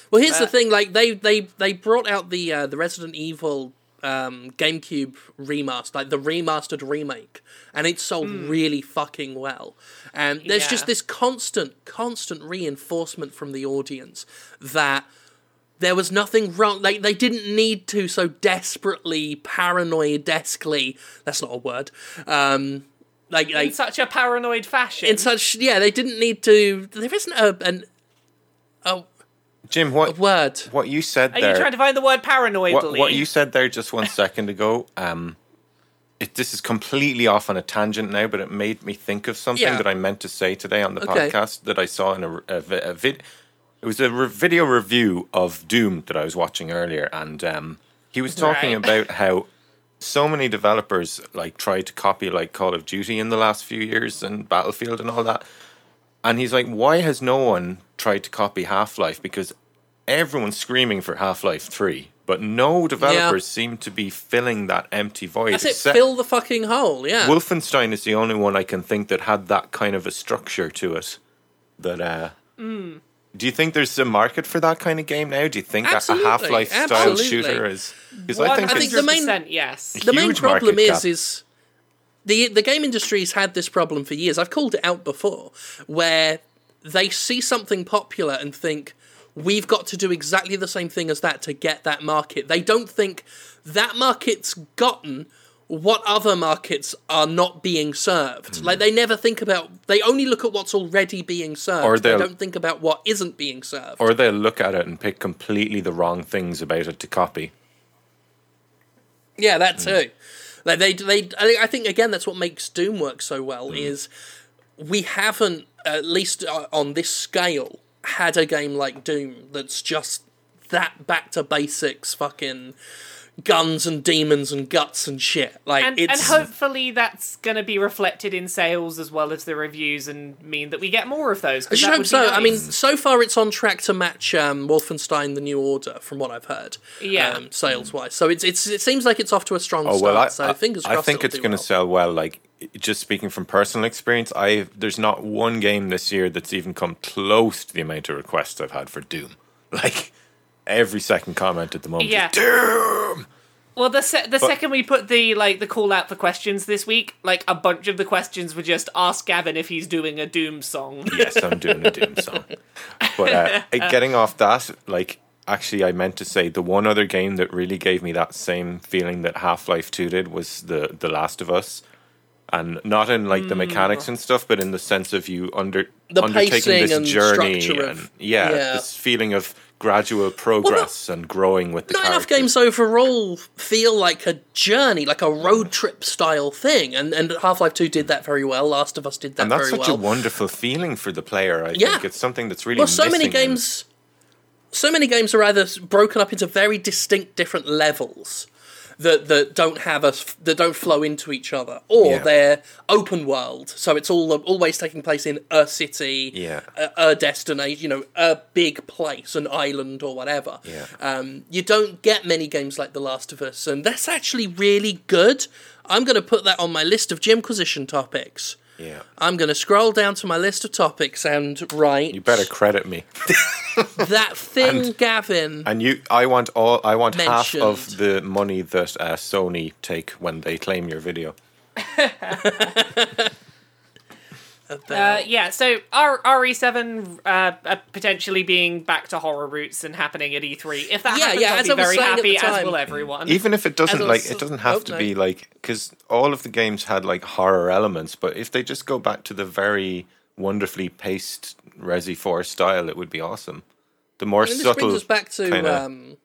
Well, here's the thing: like they they they brought out the uh, the Resident Evil um, GameCube remaster, like the remastered remake, and it sold really fucking well. And there's just this constant, constant reinforcement from the audience that there was nothing wrong. Like they didn't need to so desperately paranoid-esquely. That's not a word. Um, like in such a paranoid fashion. in such yeah, they didn't need to. There isn't a an a Jim, what word. what you said Are there? you trying to find the word paranoidly? what, what you said there just one second ago um it, this is completely off on a tangent now but it made me think of something Yeah. that i meant to say today on the Okay. podcast that i saw in a, a, a vid it was a re- video review of doom that i was watching earlier and um he was talking Right. about how so many developers like tried to copy like call of duty in the last few years and battlefield and all that and he's like why has no one tried to copy half-life because everyone's screaming for half-life 3 but no developers seem to be filling that empty void That's it. Fill the fucking hole. Yeah. wolfenstein is the only one i can think that had that kind of a structure to it that uh Hmm. Do you think there's a market for that kind of game now? Do you think a- Absolutely, a Half-Life style shooter is? Because I think, I think the main- 100% yes. the main problem is cap. is the the game industry's had this problem for years. I've called it out before, where they see something popular and think we've got to do exactly the same thing as that to get that market. They don't think that market's gotten what other markets are not being served. Hmm. Like they never think about. They only look at what's already being served. Or they don't think about what isn't being served. or they'll look at it and pick completely the wrong things about it to copy. Yeah, that Hmm. too. Like they, they, I think again that's what makes Doom work so well Hmm. is we haven't, at least uh, on this scale, had a game like Doom that's just that back to basics, fucking guns and demons and guts and shit. Like and, and hopefully that's going to be reflected in sales as well as the reviews and mean that we get more of those. I should hope would be so. I mean, so far it's on track to match um, Wolfenstein: The New Order, from what I've heard. Yeah. um, sales wise. So it's it's it seems like it's off to a strong Oh start. well, I, so I- fingers I crossed. think it's going to well. sell well. Like just speaking from personal experience, I there's not one game this year that's even come close to the amount of requests I've had for Doom. Like every second comment at the moment, Yeah. is Doom. Well, the se- the second we put the like the call out for questions this week, like a bunch of the questions were just ask Gavin if he's doing a Doom song. yes, I'm doing a Doom song. But uh, getting off that, like, actually, I meant to say the one other game that really gave me that same feeling that Half Life Two did was the The Last of Us, and not in like the mechanics and stuff, but in the sense of you under The undertaking pacing this and journey structure and yeah, yeah. this feeling of gradual progress and growing with the not enough games overall feel like a journey, like a road trip style thing, and and Half Life Two did that very well. Last of Us did that and that's very such well. a wonderful feeling for the player. I Yeah. think it's something that's really well, so many missing in- games, so many games are either broken up into very distinct different levels that that don't have us that don't flow into each other, or Yeah. they're open world, so it's all always taking place in a city, Yeah. a, a destination, you know, a big place, an island or whatever. Yeah. Um, you don't get many games like The Last of Us, and that's actually really good. I'm going to put that on my list of Jimquisition topics. Yeah, I'm going to scroll down to my list of topics and write you better credit me. that thing, Gavin. And you, I want all. I want half of the money that uh, Sony take when they claim your video. Uh, yeah, so R- RE7 uh, uh, potentially being back to horror roots and happening at E3. If that Yeah, happens, yeah, I'll be very happy, the as will everyone. Even if it doesn't like, it doesn't have oh, to no. be like because all of the games had like horror elements. But if they just go back to the very wonderfully paced Resi Four style, it would be awesome. The more And this subtle. brings us back to kinda- um,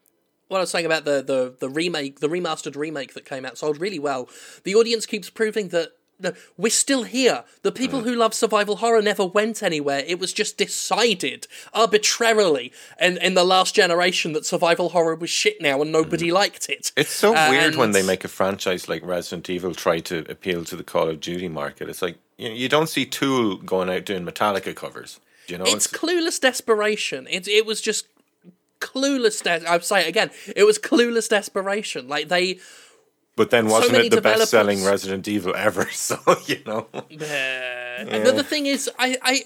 what I was saying about the, the, the remake, the remastered remake that came out sold really well. The audience keeps proving that no, we're still here. The people who love survival horror never went anywhere. It was just decided arbitrarily in, in the last generation that survival horror was shit now and nobody mm. liked it. It's so weird when they make a franchise like Resident Evil try to appeal to the Call of Duty market. It's like you, know, you don't see Tool going out doing Metallica covers. You know, It's clueless desperation. It, it was just clueless. De- I'd say it again. It was clueless desperation. Like they. But then wasn't many it the developers- best-selling Resident Evil ever? So you know, And the, the thing is, I, I,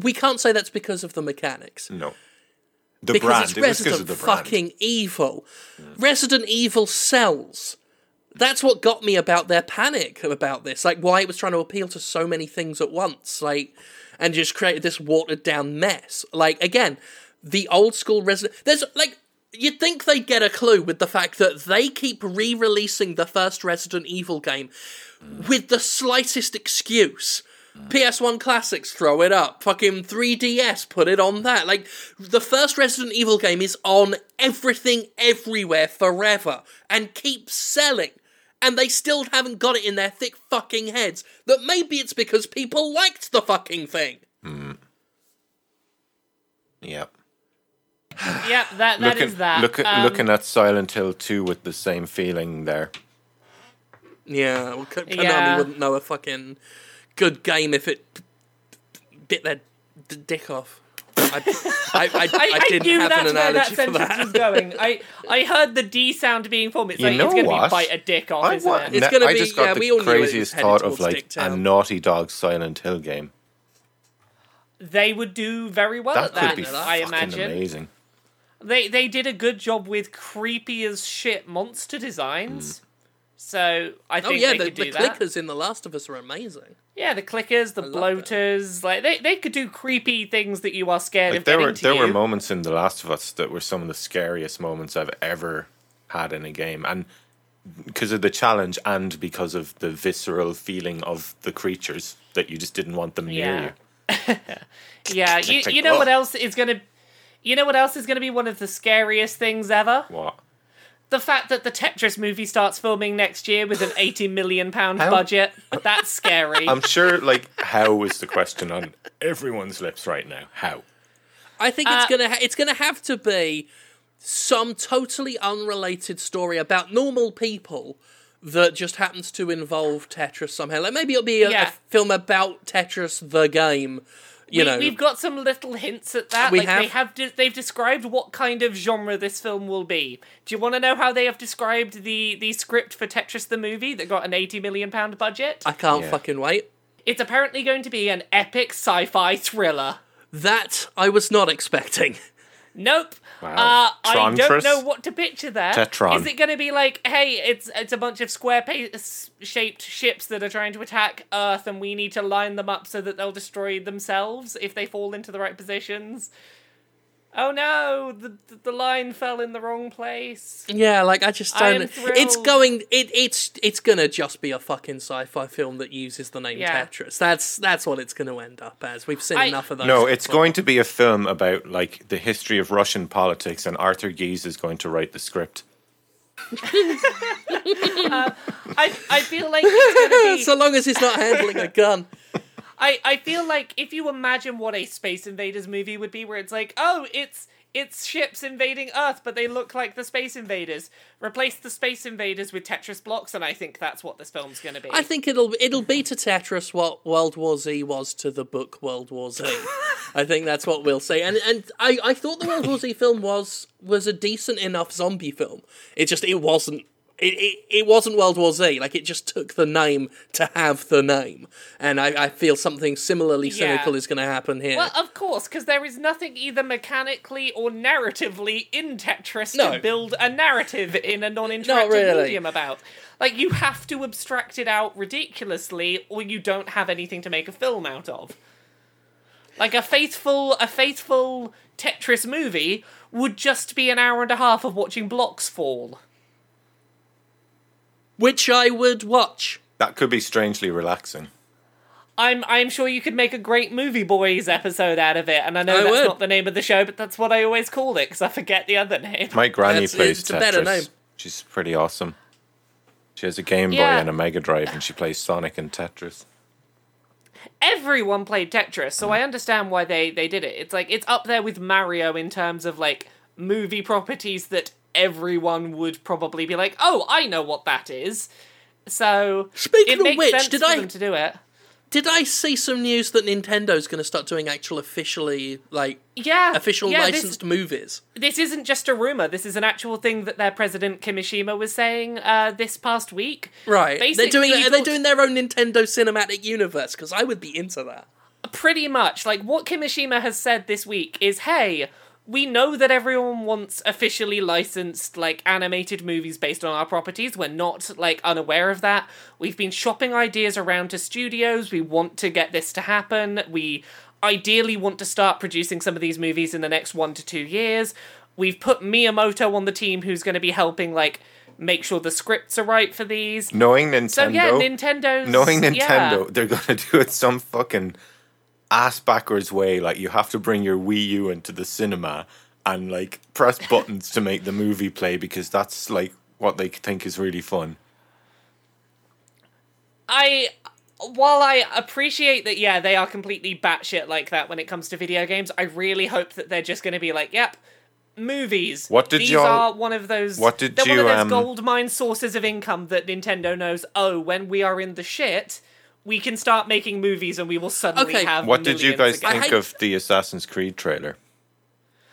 we can't say that's because of the mechanics. no. The because brand. it's It was because of the brand. fucking Evil. Resident Evil sells. That's what got me about their panic about this. Like why it was trying to appeal to so many things at once. Like and just created this watered down mess. Like again, the old school Resident there's like You'd think they'd get a clue with the fact that they keep re releasing the first Resident Evil game with the slightest excuse. PS1 Classics, throw it up. Fucking 3DS, put it on that. Like, the first Resident Evil game is on everything, everywhere, forever, and keeps selling. And they still haven't got it in their thick fucking heads that maybe it's because people liked the fucking thing. Hmm. Yep. Yep, that that is looking, that. Look at, Um, looking at Silent Hill 2 with the same feeling there. Yeah, well, Ko- Konami Yeah. wouldn't know a fucking good game if it bit their d- dick off. I, I, I, I, I, I didn't knew have that's an where that analogy for sentence that. was going. I I heard the D sound being formed. It's You like know it's going to be what? bite a dick off, I, isn't wa- it? It's gonna I be- just got yeah, the we all knew it was craziest headed thought of like a Naughty Dog Silent Hill game. They would do very well That at that. could be I fucking imagine amazing. They they did a good job with creepy as shit monster designs. Hmm. So I Oh think yeah, they the, could the clickers in The Last of Us are amazing. Yeah, the clickers, the love bloaters, like they, they could do creepy things that you are scared Like of there were to there you. were moments in The Last of Us that were some of the scariest moments I've ever had in a game, and because of the challenge and because of the visceral feeling of the creatures that you just didn't want them Yeah. near you. yeah, you, you know what else is gonna you know what else is gonna be one of the scariest things ever? What? The fact that the Tetris movie starts filming next year with an eighty million pound How? budget. That's scary. I'm sure, like, how is the question on everyone's lips right now? How? I think it's Uh, gonna ha- it's gonna have to be some totally unrelated story about normal people that just happens to involve Tetris somehow. Like maybe it'll be a, a film about Tetris the game. You we, know, we've got some little hints at that. We like they have. have de- they've described what kind of genre this film will be. Do you want to know how they have described the the script for Tetris the movie that got an eighty million pound budget? I can't Yeah. fucking wait. It's apparently going to be an epic sci-fi thriller. That I was not expecting. Nope. Wow. Uh, I don't know what to picture there. Tetron. Is it going to be like, hey, it's it's a bunch of square pa- shaped ships that are trying to attack Earth, and we need to line them up so that they'll destroy themselves if they fall into the right positions? Oh no, the the line fell in the wrong place. Yeah, like I just don't. am It's going. It it's it's gonna just be a fucking sci-fi film that uses the name Yeah. Tetris. That's that's what it's gonna end up as. We've seen I- enough of those. No, it's before. going to be a film about like the history of Russian politics, and Arthur Gies is going to write the script. Uh, I I feel like it's gonna be. So long as he's not handling a gun. I, I feel like if you imagine what a Space Invaders movie would be, where it's like, oh, it's it's ships invading Earth, but they look like the Space Invaders. Replace the Space Invaders with Tetris blocks, and I think that's what this film's going to be. I think it'll it'll be to Tetris what World War Z was to the book World War Z. I think that's what we'll say. And and I, I thought the World War Z film was was a decent enough zombie film. It just it wasn't it, it, it wasn't World War Z. Like it just took the name to have the name. And I, I feel something similarly Yeah. cynical is gonna happen here. Well, of course, because there is nothing either mechanically or narratively in Tetris No. to build a narrative in a non-interactive really. medium about. Like you have to abstract it out ridiculously, or you don't have anything to make a film out of. Like a faithful, a faithful Tetris movie would just be an hour and a half of watching blocks fall. Which I would watch. That could be strangely relaxing. I'm I'm sure you could make a great movie boys episode out of it, and I know I that's would. not the name of the show, but that's what I always called it because I forget the other name. My granny That's- plays it's a Tetris. better name. She's pretty awesome. She has a Game Boy Yeah. and a Mega Drive, and she plays Sonic and Tetris. Everyone played Tetris, so I understand why they they did it. It's like it's up there with Mario in terms of like movie properties that everyone would probably be like, "Oh, I know what that is." So Speaking of which, did I- to do it? Did I see some news that Nintendo's going to start doing actual officially like Yeah, official yeah, licensed movies? This, this isn't just a rumor. This is an actual thing that their president Kimishima was saying uh, this past week. Right. Basically, they're doing are they doing their own Nintendo cinematic universe because I would be into that. pretty much like what Kimishima has said this week is hey we know that everyone wants officially licensed like animated movies based on our properties. We're not like unaware of that. We've been shopping ideas around to studios. We want to get this to happen. We ideally want to start producing some of these movies in the next 1 to 2 years. We've put Miyamoto on the team who's going to be helping like make sure the scripts are right for these. Knowing Nintendo, so yeah nintendo. Knowing yeah. Nintendo, they're gonna do it some fucking ass backwards way. Like you have to bring your Wii U into the cinema and like press buttons to make the movie play because that's like what they think is really fun. I while I appreciate that, yeah, they are completely batshit like that when it comes to video games. I really hope that they're just going to be like, "Yep, movies. What did These y'all- are one of those. what did they're one of you, those um, gold mine sources of income that Nintendo knows. Oh, when we are in the shit, we can start making movies, and we will suddenly Okay. have. What did you guys again. Think hate- of the Assassin's Creed trailer?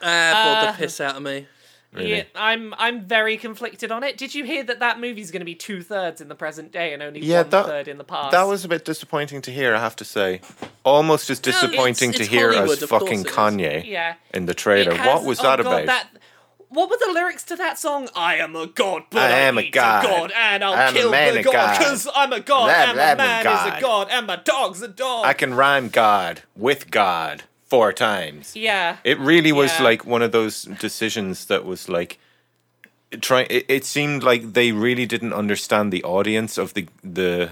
Ah, bored Uh, the piss out of me. Really? Yeah, I'm I'm very conflicted on it. Did you hear that that movie's going to be two thirds in the present day and only Yeah, one that- third in the past? That was a bit disappointing to hear, I have to say. Almost as disappointing it's to hear Hollywood, as fucking. Kanye yeah. in the trailer. Has- what was oh that God, about? that- what were the lyrics to that song? I am a god, but I I, am a god. a god, and I'll kill the god, because I'm a god, and blah, my man god. is a god, and my dog's a dog. I can rhyme God with God four times. yeah. It really was Yeah. like one of those decisions that was like try it, it seemed like they really didn't understand the audience of the the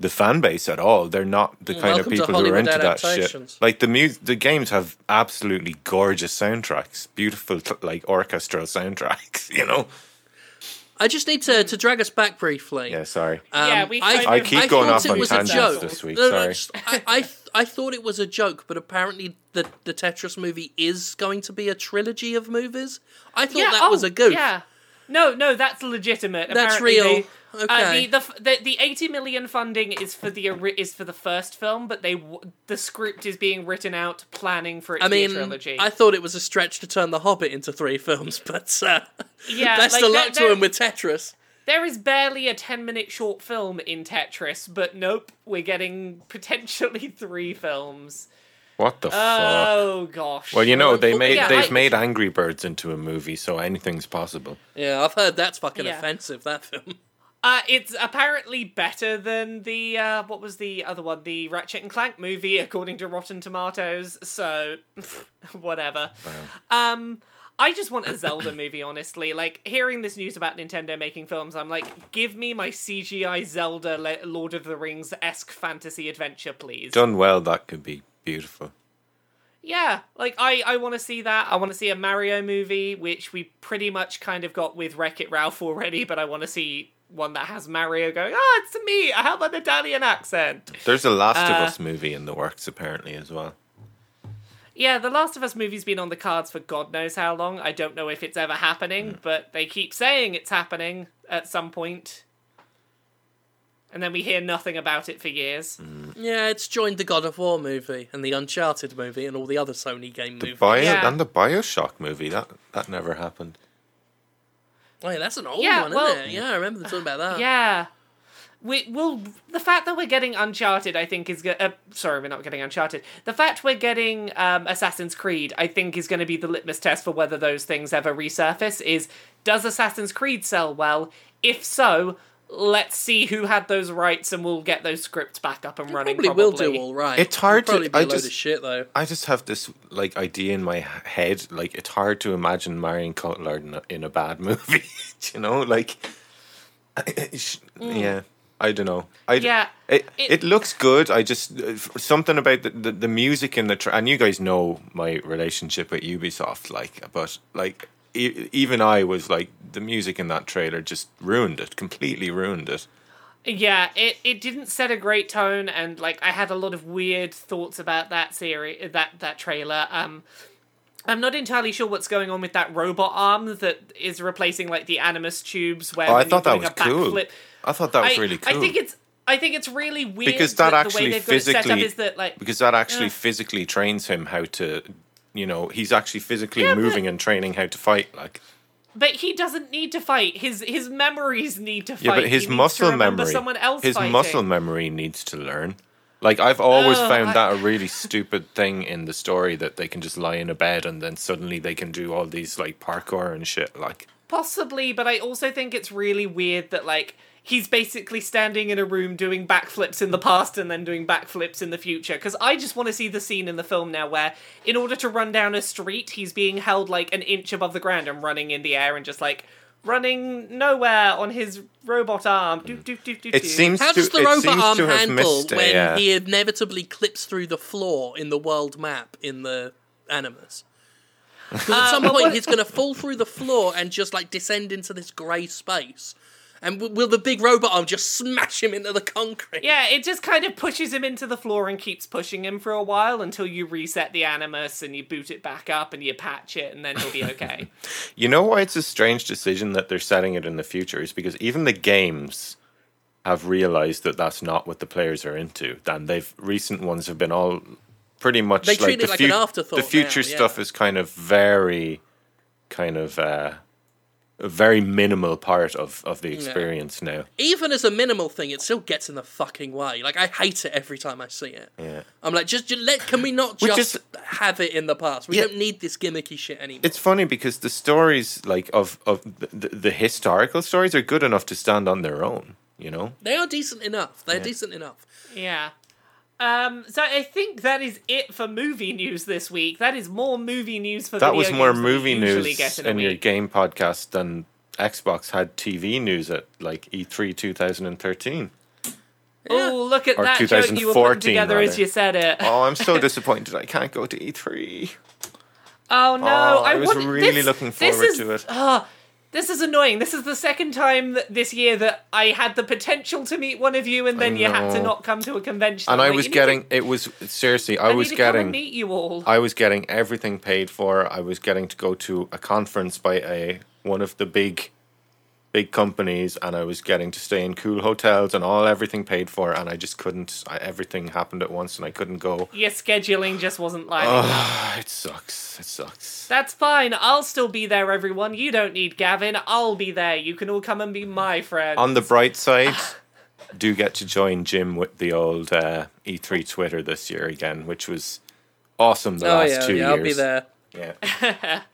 the fan base at all. They're not the kind Welcome of people who are Hollywood into that shit. Like the mu- the games have absolutely gorgeous soundtracks, beautiful like orchestral soundtracks, you know. I just need to to drag us back briefly. Yeah, sorry. yeah, Um, we I, I of- keep going thought off it on was a tangents joke. this week, No, no, sorry. just- I, I, I thought it was a joke, but apparently the the Tetris movie is going to be a trilogy of movies. I thought yeah, that oh, was a goof. Yeah. No, no, that's legitimate. That's Apparently real. They- uh, the, the, the the eighty million funding is for the is for the first film, but they the script is being written out, planning for it to I be a mean, trilogy. I thought it was a stretch to turn The Hobbit into three films, but uh, Yeah, best like, of luck to him with Tetris. There is barely a 10 minute short film in Tetris, but nope, we're getting potentially three films. What the fuck? Oh gosh. Well, you know, they made yeah, they've I- made Angry Birds into a movie, so anything's possible. Yeah, I've heard that's fucking Yeah. offensive. That film. Uh, it's apparently better than the uh, what was the other one, the Ratchet and Clank movie, according to Rotten Tomatoes. So, whatever. Um, I just want a Zelda movie, honestly. Like hearing this news about Nintendo making films, I'm like, give me my CGI Zelda Le- Lord of the Rings esque fantasy adventure, please. Done well, that could be beautiful. Yeah, like I, I want to see that. I want to see a Mario movie, which we pretty much kind of got with Wreck It Ralph already, but I want to see one that has Mario going, ah, it's me. I have an Italian accent. There's a Last of Uh, Us movie in the works apparently as well. Yeah, the Last of Us movie's been on the cards for God knows how long. I don't know if it's ever happening, but they keep saying it's happening at some point. And then we hear nothing about it for years. Yeah, it's joined the God of War movie and the Uncharted movie and all the other Sony game movies. Bio Yeah. and the Bioshock movie that that never happened. Oh, yeah, that's an old Yeah, one, well- isn't it? Yeah, I remember them talking about that. Yeah. We will the fact that we're getting Uncharted, I think, is go- uh, sorry, we're not getting Uncharted. The fact we're getting um, Assassin's Creed, I think, is going to be the litmus test for whether those things ever resurface. Is does Assassin's Creed sell well? If so, let's see who had those rights and we'll get those scripts back up and running. Probably, will do all right. It's hard It'll to- Probably be I a load just- of shit though. I just have this like idea in my head. Like it's hard to imagine Marion Cotillard in a, in a bad movie. you know, like mm. yeah. I don't know. I d- Yeah, It, it- it looks good. I just something about the, the, the music in the tra- and you guys know my relationship with Ubisoft. Like, but like e- even I was like the music in that trailer just ruined it. Completely ruined it. Yeah, it, it didn't set a great tone, and like I had a lot of weird thoughts about that series, that that trailer. Um, I'm not entirely sure what's going on with that robot arm that is replacing like the animus tubes. Where Oh, I thought that was cool. I thought that was I, really cool. I think it's I think it's really weird because that, that actually the way they've got it set up physically is that like because that actually physically trains him how to you know he's actually physically Yeah, but- moving and training how to fight like But he doesn't need to fight. His his memories need to fight. yeah but his to muscle memory Someone else his fighting. muscle memory needs to learn like i've always Ugh, found I- that a really stupid thing in the story that they can just lie in a bed and then suddenly they can do all these like parkour and shit like Possibly, but I also think it's really weird that like he's basically standing in a room doing backflips in the past and then doing backflips in the future. Because I just want to see the scene in the film now where, in order to run down a street, he's being held like an inch above the ground and running in the air and just like running nowhere on his robot arm. Do, do, do, do, it do. seems How to does the robot arm handle it, when yeah. he inevitably clips through the floor in the world map in the Animus? 'Cause at some um, point he's going to fall through the floor and just like descend into this grey space. And w- will the big robot arm just smash him into the concrete? Yeah, it just kind of pushes him into the floor and keeps pushing him for a while until you reset the animus and you boot it back up and you patch it and then he'll be okay. You know why it's a strange decision that they're setting it in the future is because even the games have realized that that's not what the players are into. And they've recent ones have been all pretty much They like treat the it like fu- an afterthought The future now, yeah. stuff is kind of very, kind of uh, a very minimal part of of the experience now. Even as a minimal thing, it still gets in the fucking way. Like I hate it every time I see it. Yeah. I'm like, just, just let. Can we not Which just is- have it in the past? We Yeah. don't need this gimmicky shit anymore. It's funny because the stories like of of the, the, the historical stories are good enough to stand on their own. You know. They are decent enough. They're decent enough. Yeah. Um, so I think that is it for movie news this week. That is more movie news for That video was more games movie news get in, in your game podcast than Xbox had TV news at like E E3 2013. Oh, look at Or that joke you were putting 2014 together as you said it. Oh, I'm so disappointed I can't go to E3. Oh no! Oh, I, I was really this- looking this forward is- to it. ah, this is annoying. This is the second time that this year that I had the potential to meet one of you, and then you had to not come to a convention. And I'm I like, was you need to- getting it was seriously I I was need to come and getting meet you all. I was getting everything paid for. I was getting to go to a conference by a one of the big big companies and I was getting to stay in cool hotels and all everything paid for and I just couldn't I, everything happened at once and I couldn't go. Your scheduling just wasn't lining up. Ah, it sucks. It sucks. That's fine. I'll still be there, everyone. You don't need Gavin. I'll be there. You can all come and be my friend. On the bright side, do get to join Jim with the old uh, E3 Twitter this year again, which was awesome the Oh last yeah, two yeah. years. I'll be there. Yeah.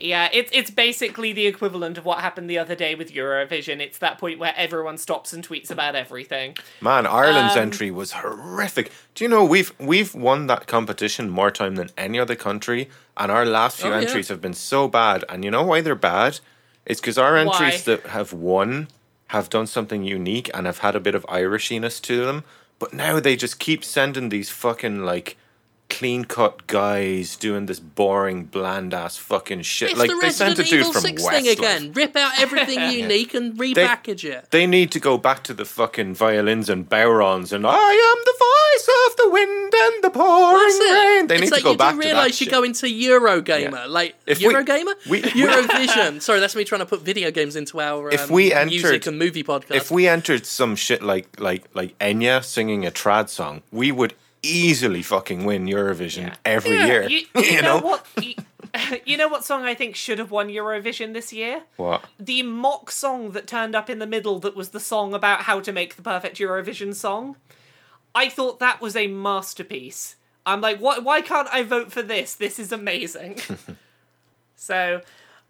Yeah, it's it's basically the equivalent of what happened the other day with Eurovision. It's that point where everyone stops and tweets about everything. Man, Ireland's Um, entry was horrific. Do you know we've we've won that competition more time than any other country, and our last few Oh, yeah. entries have been so bad. And you know why they're bad? It's because our entries Why? that have won have done something unique and have had a bit of Irishiness to them. But now they just keep sending these fucking like clean cut guys doing this boring, bland ass fucking shit. It's like the they sent a dude Evil from Six Westlife. thing again. Rip out everything unique and repackage it. They need to go back to the fucking violins and bodhráns and I am the voice of the wind and the pouring rain. They it's need like to go you back to that realize you're shit. going to Eurogamer, Yeah. like If Eurogamer, we- Eurovision. Sorry, that's me trying to put video games into our If um, we music and movie podcast. if we entered some shit like like like Enya singing a trad song, we would easily fucking win Eurovision Yeah. every Yeah, year. You, you know, what? You, you know what song I think should have won Eurovision this year? What? The mock song that turned up in the middle that was the song about how to make the perfect Eurovision song. I thought that was a masterpiece. I'm like, what? Why can't I vote for this? This is amazing. so,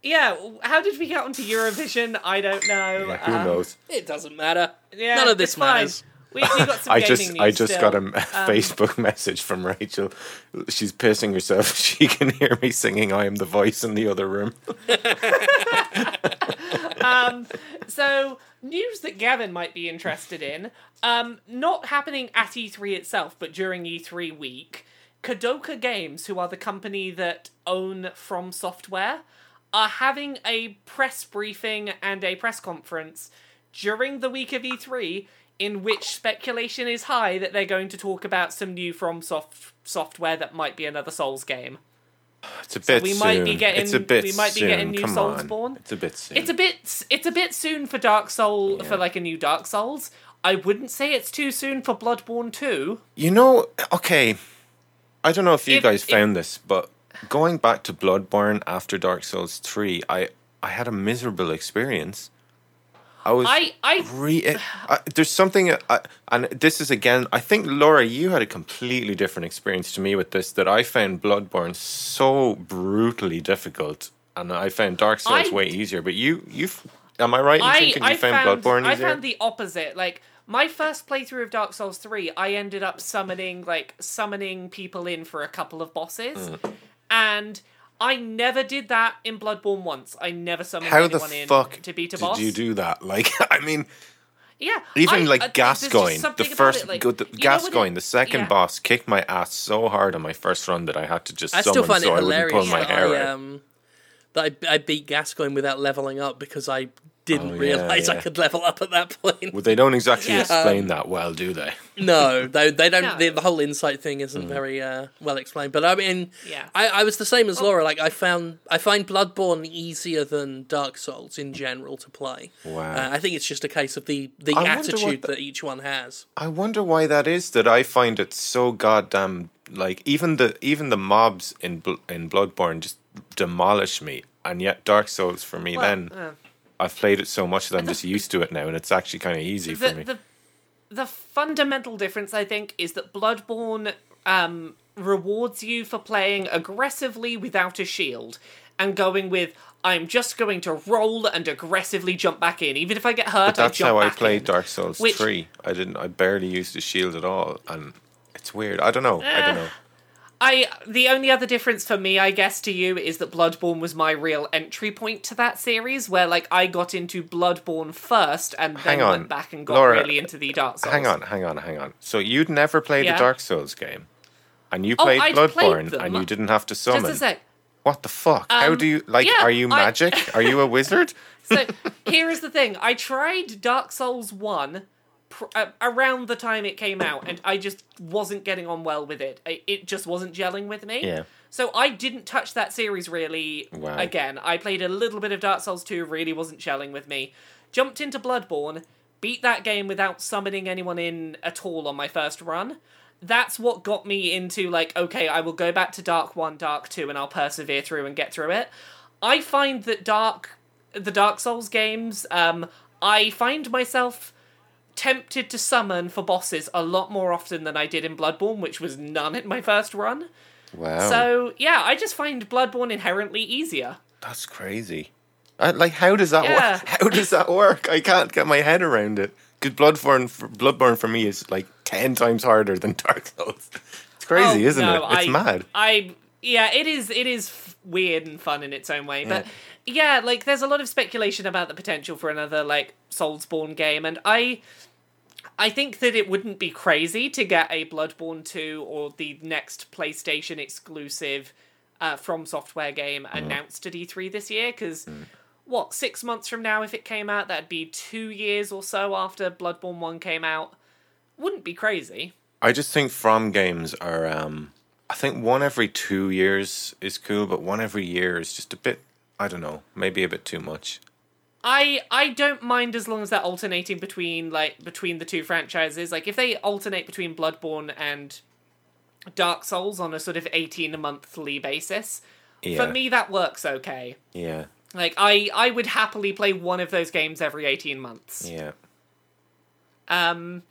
yeah, how did we get onto Eurovision? I don't know. Yeah, who Um, knows? It doesn't matter. Yeah, None of this matters. fine. Matters. We, we got some I just news I just still. Um, got a Facebook message from Rachel. She's pissing herself. She can hear me singing "I am the voice" in the other room. So, news that Gavin might be interested in, um, not happening at E3 itself, but during E3 week, Kadokawa Games, who are the company that own From Software, are having a press briefing and a press conference during the week of E3 in which speculation is high that they're going to talk about some new From Soft software that might be another Souls game. It's a bit we soon. might be getting- it's a bit we might be soon. getting new Come Soulsborne. on. It's a bit soon. It's a bit it's a bit soon for Dark Soul for like a new Dark Souls. I wouldn't say it's too soon for Bloodborne 2. You know, okay. I don't know if you If- guys if- found this, but going back to Bloodborne after Dark Souls 3, I I had a miserable experience. I was I I re- I, there's something I, and this is again I think Laura you had a completely different experience to me with this that I found Bloodborne so brutally difficult and I found Dark Souls I- way easier but you you am I right in I thinking you found, found Bloodborne easier? I found the opposite. Like my first playthrough of Dark Souls 3, I ended up summoning like summoning people in for a couple of bosses. Mm. And I never did that in Bloodborne once. I never summoned How the anyone in fuck to beat a did boss. you do that? Like I mean Yeah. Even I- like uh, there's just Gascoigne, the something about first it, like, go- the you know when it- Gascoigne, the second yeah. boss kicked my ass so hard on my first run that I had to just I summon still find so it I wouldn't hilarious pull my that hair I out. um that I, I beat Gascoigne without leveling up because I didn't Oh, yeah, realize I could level up at that point. Well, they don't exactly Yeah. explain Um, that well, do they? No, they they don't. No. The, the whole insight thing Mm. isn't very uh, well explained. But I mean, Yeah. I, I was the same as Laura. Like I found I find Bloodborne easier than Dark Souls in general to play. Wow. Uh, I think it's just a case of the the I attitude the- that each one has. I wonder why that is. That I find it so goddamn like even the even the mobs in in Bloodborne just demolish me, and yet Dark Souls for me then uh, I've played it so much that I'm just used to it now, and it's actually kind of easy for me. the the fundamental difference I think is that Bloodborne um, rewards you for playing aggressively without a shield and going with I'm just going to roll and aggressively jump back in, even if I get hurt. But that's how I played in. Dark Souls Which- three. I didn't. I barely used the shield at all, and it's weird. I don't know. I don't Eh. know. I the only other difference for me, I guess, to you is that Bloodborne was my real entry point to that series, where like I got into Bloodborne first and then Hang on. went back and got Laura, really into the Dark Souls. Hang on, hang on, hang on. So you'd never played Yeah. a Dark Souls game, and you Oh, played played Bloodborne, and you didn't have to summon. Just a sec. What the fuck? How Um, do you like? yeah, are you I- magic? are you a wizard? So here is the thing: I tried Dark Souls One pr- uh, around the time it came out, and I just wasn't getting on well with it. I, it just wasn't gelling with me. Yeah. So I didn't touch that series really Wow. again. I played a little bit of Dark Souls 2, really wasn't gelling with me. Jumped into Bloodborne, beat that game without summoning anyone in at all on my first run. That's what got me into like, okay, I will go back to Dark 1, Dark 2, and I'll persevere through and get through it. I find that Dark the Dark Souls games, um, I find myself tempted to summon for bosses a lot more often than I did in Bloodborne, which was none in my first run. Wow, So yeah, I just find Bloodborne inherently easier. that's crazy. I, like, how does that Yeah. work? How does that work? I can't get my head around it. Because Bloodborne, for, Bloodborne for me is like ten times harder than Dark Souls. It's crazy, Oh, isn't no, it? It's I, mad. I yeah, it is. It is f- weird and fun in its own way, but yeah, like there's a lot of speculation about the potential for another like Soulsborne game, and I. I think that it wouldn't be crazy to get a Bloodborne 2 or the next PlayStation exclusive uh, From Software game announced at E3 this year, because what, six months from now, if it came out, that'd be two years or so after Bloodborne 1 came out. Wouldn't be crazy. I just think From games are. um I think one every two years is cool, but one every year is just a bit. I don't know, maybe a bit too much. I I don't mind as long as they're alternating between like between the two franchises. Like if they alternate between Bloodborne and Dark Souls on a sort of eighteen monthly basis, Yeah, for me that works okay. yeah, Like I I would happily play one of those games every eighteen months. yeah. Um.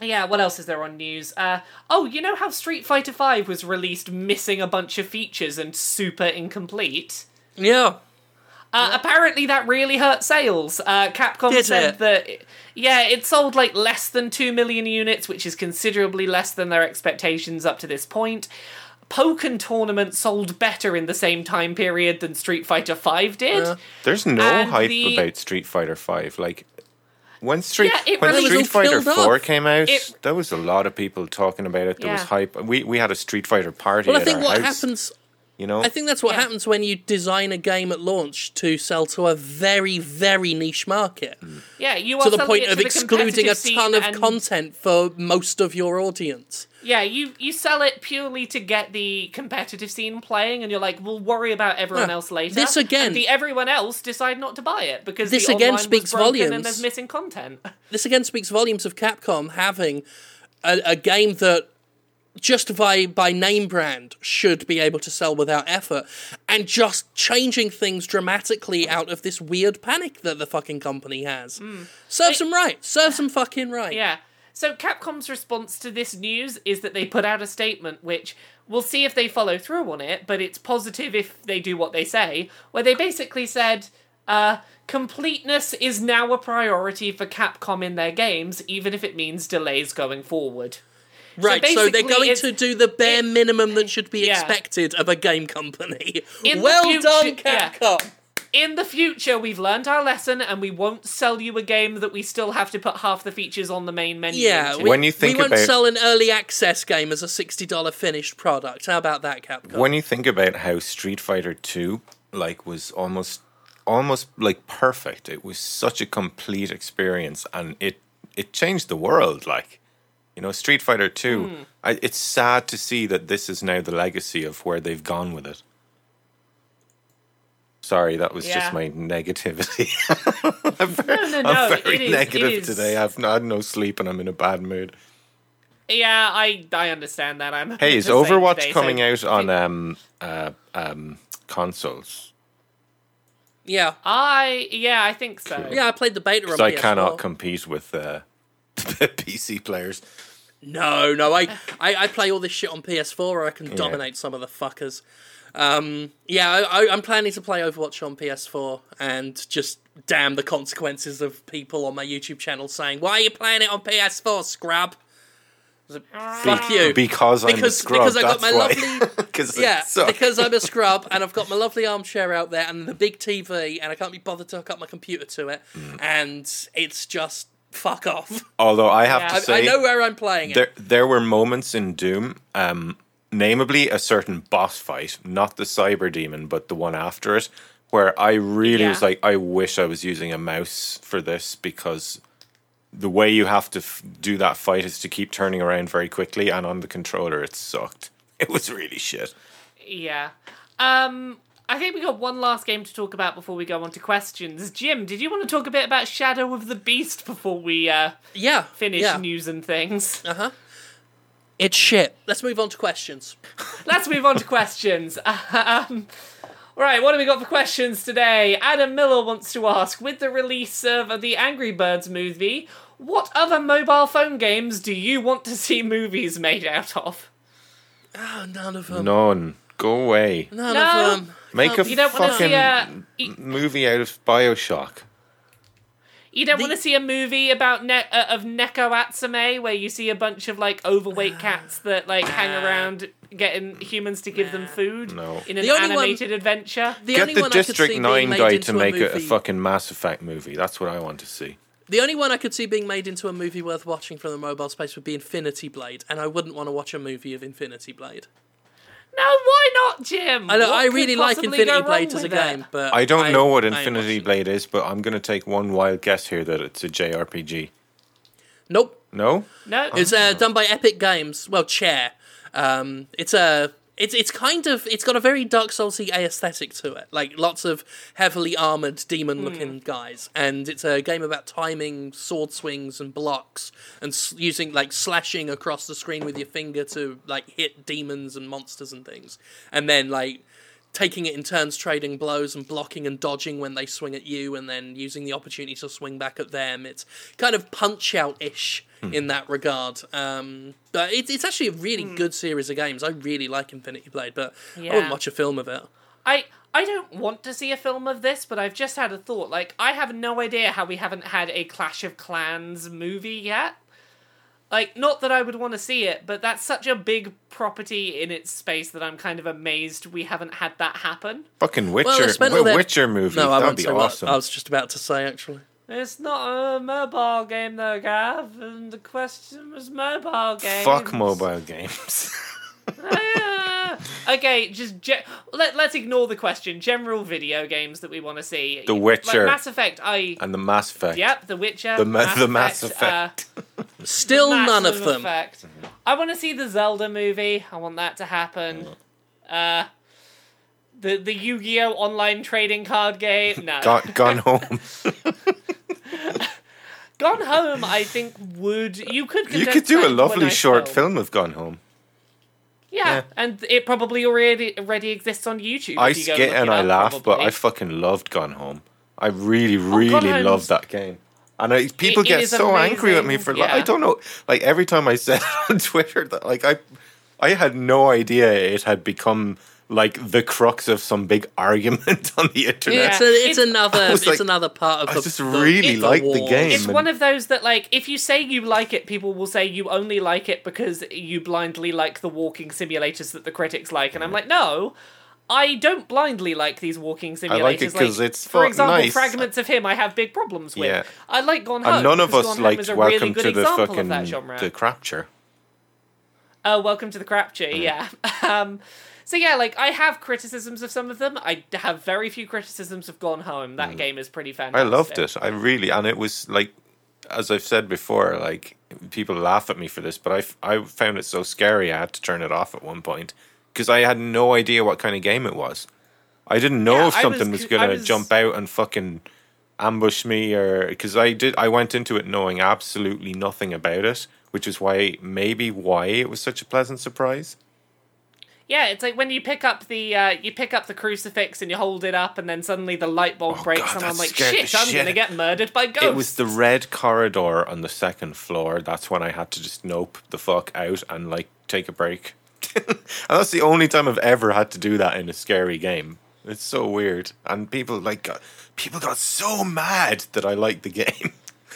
Yeah, what else is there on news? Uh, oh, you know how Street Fighter V was released missing a bunch of features and super incomplete? Yeah, Uh, apparently, that really hurt sales. Uh, Capcom Did said it? that, yeah, it sold like less than 2 million units, which is considerably less than their expectations up to this point. Pokken Tournament sold better in the same time period than Street Fighter V did. Yeah. There's no And hype the- about Street Fighter Five. Like when Street Yeah, it when really- Street It was all Fighter killed Four off. came out, It- there was a lot of people talking about it. There was hype. We we had a Street Fighter party. Well, I at think our what house, happens. You know, I think that's what Yeah. happens when you design a game at launch to sell to a very, very niche market. Mm. Yeah, you are To the point it of to the excluding a ton of and- content for most of your audience. Yeah, you you sell it purely to get the competitive scene playing, and you're like, we'll worry about everyone Yeah. else later. This again- and the everyone else decide not to buy it because This the again online speaks was volumes. and there's missing content. This again speaks volumes of Capcom having a, a game that just by by name brand should be able to sell without effort and just changing things dramatically out of this weird panic that the fucking company has. Serves them right. Serves them fucking right. Yeah. So Capcom's response to this news is that they put out a statement which we'll see if they follow through on it, but it's positive if they do what they say, where they basically said, uh, completeness is now a priority for Capcom in their games, even if it means delays going forward. Right, so, they're going to do the bare it- minimum that should be Yeah. expected of a game company. In well future- done, yeah. Capcom. In the future, we've learned our lesson, and we won't sell you a game that we still have to put half the features on the main menu. Yeah, we, When you think we won't about- sell an early access game as a sixty dollar finished product. How about that, Capcom? when you think about how Street Fighter Two like was almost almost like perfect. It was such a complete experience, and it it changed the world. Like you know, Street Fighter Two. Hmm. I, it's sad to see that this is now the legacy of where they've gone with it. Sorry, that was Yeah. just my negativity. no, no, no, I'm very is- negative it is- today. I've not had no sleep and I'm in a bad mood. Yeah, I I understand that. I'm. Hey, is Overwatch today, coming so- out on um uh um consoles? yeah, I yeah, I think so. yeah, I played the beta on Because I PS4. cannot compete with uh, PC players. No, no, I, I, I play all this shit on PS4 or I can dominate some of the fuckers. Um, yeah, I, I, I'm planning to play Overwatch on PS4 and just damn the consequences of people on my YouTube channel saying, "Why are you playing it on PS4, scrub?" I was like, Fuck you. Because I'm a Because- scrub. because I got my lovely- Because Yeah, because I'm a scrub and I've got my lovely armchair out there and the big TV and I can't be bothered to hook up my computer to it, Mm. and it's just fuck off. Although I have Yeah. to I, say, I know where I'm playing it. there there were moments in Doom, um, namely a certain boss fight, not the Cyberdemon, but the one after it, where I really was like, I wish I was using a mouse for this because the way you have to f- do that fight is to keep turning around very quickly, and on the controller it sucked. It was really shit. Yeah. Um, I think we got one last game to talk about before we go on to questions. Jim, did you want to talk a bit about Shadow of the Beast before we uh, yeah, finish yeah. news and things? Uh huh. It's shit. Let's move on to questions. Let's move on to questions. Um, all right, what have we got for questions today? Adam Miller wants to ask With the release of the Angry Birds movie, what other mobile phone games do you want to see movies made out of? Oh, none of them. None. Go away. None No. of them. Make a You don't fucking see a. You, movie out of Bioshock. you don't The- want to see a movie about ne- uh, of Neko Atsume where you see a bunch of like overweight cats that like hang around getting humans to give them food No. in an The only one- adventure. The Get only the one I could District see 9 guy to make a, a, fucking Mass Effect movie. That's what I want to see. The only one I could see being made into a movie worth watching from the mobile space would be Infinity Blade, and I wouldn't want to watch a movie of Infinity Blade. No, why not, Jim? I know I really like Infinity Blade wrong as a with it? game, but I don't know what Infinity. Blade is, but I'm going to take one wild guess here that it's a JRPG. Nope. No? No, It's uh, done by Epic Games. Well, Chair. Um, it's a. It's it's kind of it's got a very Dark Soulsy aesthetic to it, like lots of heavily armored demon-looking hmm. guys, and it's a game about timing sword swings and blocks, and s- using like slashing across the screen with your finger to like hit demons and monsters and things, and then like taking it in turns, trading blows and blocking and dodging when they swing at you, and then using the opportunity to swing back at them. It's kind of punch out ish in that regard. Um, but it's it's actually a really good series of games. I really like Infinity Blade, but I Yeah. wouldn't watch a film of it. I I don't want to see a film of this, but I've just had a thought. Like, I have no idea how we haven't had a Clash of Clans movie yet. Like, not that I would want to see it, but that's such a big property in its space that I'm kind of amazed we haven't had that happen. Fucking Witcher, Well, they spent all Wi- their- Witcher movie. No, I That'd be say what awesome. I was just about to say actually. It's not a mobile game, though, Gav, and the question was mobile games. Fuck mobile games. Uh, Okay, just ge- let let's ignore the question. General video games that we want to see. The Witcher. like Mass Effect. I and the Mass Effect. yep, The Witcher. The ma- Mass the Mass Effect. uh, Still none of them. Effect. I want to see the Zelda movie. I want that to happen. Uh, the the Yu Gi Oh online trading card game. No, Gone, gone home. Gone Home. I think would you could you could do a lovely short film of Gone Home. Yeah, Yeah. and it probably already already exists on YouTube. I you skit and I laugh, but. I fucking loved Gone Home. I really, oh, really Home's- loved that game. And I, people it get is so angry at me for like I don't know. Like every time I said on Twitter that like I, I had no idea it had become like the crux of some big argument on the internet. It's, a, it's, It's- another. It's like- another part of I the. just really the like the war. game. It's one of those that, like, if you say you like it, people will say you only like it because you blindly like the walking simulators that the critics like. And I'm like, no, I don't blindly like these walking simulators. I like it 'cause it's for example, nice. fragments of him I have big problems with. Yeah. I like Gone Home. And none of us Gone Home liked is a Welcome really good to the example fucking of that genre. the Crapture. Oh, welcome to the Crapture, Mm. yeah. um, so yeah, like I have criticisms of some of them. I have very few criticisms of Gone Home. That mm. game is pretty fantastic. I loved it. I really, and it was like, as I've said before, like people laugh at me for this, but I, I found it so scary I had to turn it off at one point because I had no idea what kind of game it was. I didn't know Yeah, if I something was was, gonna was- jump out and fucking ambush me, or because I did. I went into it knowing absolutely nothing about it, which is why maybe why it was such a pleasant surprise. Yeah, it's like when you pick up the uh, you pick up the crucifix and you hold it up, and then suddenly the light bulb Oh, breaks, God, and I'm like, shit, I'm shit- gonna get murdered by ghosts. It was the red corridor on the second floor. That's when I had to just nope the fuck out and like take a break. and that's the only time I've ever had to do that in a scary game. It's so weird. And people like got, people got so mad that I liked the game.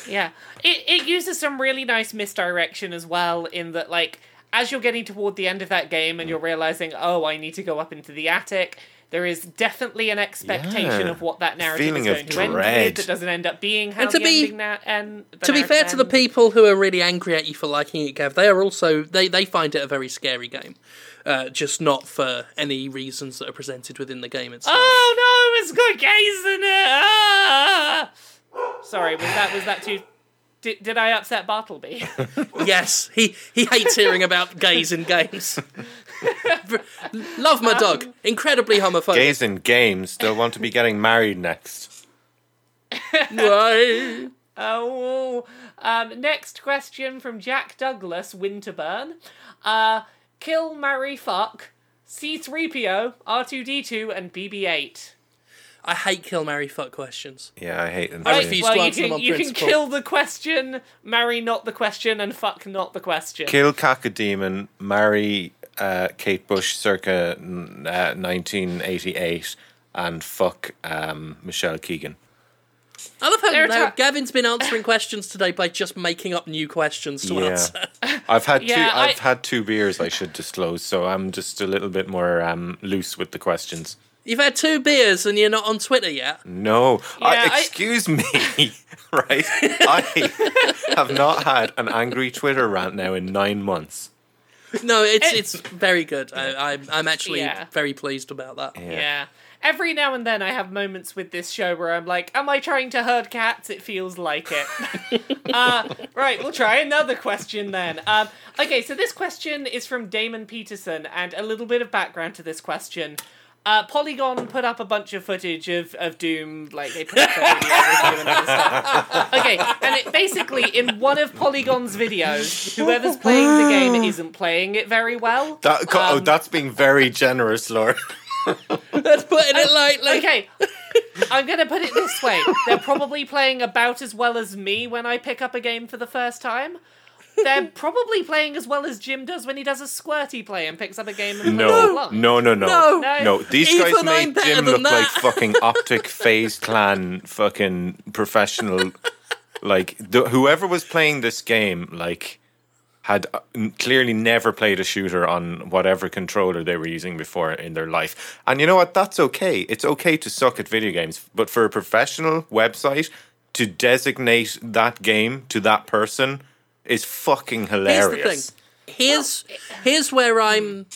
Yeah. It it uses some really nice misdirection as well in that like as you're getting toward the end of that game and you're realizing, "Oh, I need to go up into the attic." There is definitely an expectation Yeah. of what that narrative Feeling is going to end dread. with that doesn't end up being how And to the be- ending na- and the To be fair narrative to the people who are really angry at you for liking it, Gav, they are also they, they find it a very scary game, uh, just not for any reasons that are presented within the game itself. Oh no, it's got gays in it. Ah! Sorry, was that was that too did, did I upset Bartleby? Yes, he he hates hearing about gays in games. Love my dog. Incredibly homophobic. Gays in games still want to be getting married next. Why? Oh, um, next question from Jack Douglas Winterburn. Uh, kill, marry, fuck, C3PO, R2D2, and BB8. I hate kill, marry, fuck questions. Yeah, I hate them. I too. refuse well, to you answer them can, on you can principle. kill the question, marry not the question, and fuck not the question. Kill Cacodemon, marry uh, Kate Bush circa uh, 1988, and fuck um, Michelle Keegan. I love how There are now ti- Gavin's been answering questions today by just making up new questions to Yeah. answer. I've had Yeah, two. I've I- had two beers. I should disclose, so I'm just a little bit more um, loose with the questions. You've had two beers and you're not on Twitter yet. No, Yeah, I- excuse me. right, I have not had an angry Twitter rant now in nine months. No, it's Eh. it's very good. I, I'm I'm actually Yeah. very pleased about that. Yeah. Every now and then I have moments with this show where I'm like, am I trying to herd cats? It feels like it. uh, right, we'll try another question then. Um, okay, so this question is from Damon Peterson, and a little bit of background to this question. Uh, Polygon put up a bunch of footage of, of Doom, like they put up a video review and stuff. Okay, and it basically in one of Polygon's videos, whoever's playing the game isn't playing it very well. That, oh, Um, that's being very generous, Laura. That's putting it lightly. Okay, I'm gonna put it this way: they're probably playing about as well as me when I pick up a game for the first time. They're probably playing as well as Jim does when he does a squirty play and picks up a game and plays No, along. no, no, no, No. No. no. These Even guys I'm made Jim than look like fucking Optic FaZe Clan, fucking professional. Like the, whoever was playing this game, like had uh, clearly never played a shooter on whatever controller they were using before in their life. And you know what? That's okay. It's okay to suck at video games, but for a professional website to designate that game to that person is fucking Here's hilarious. the thing. Here's here's where I'm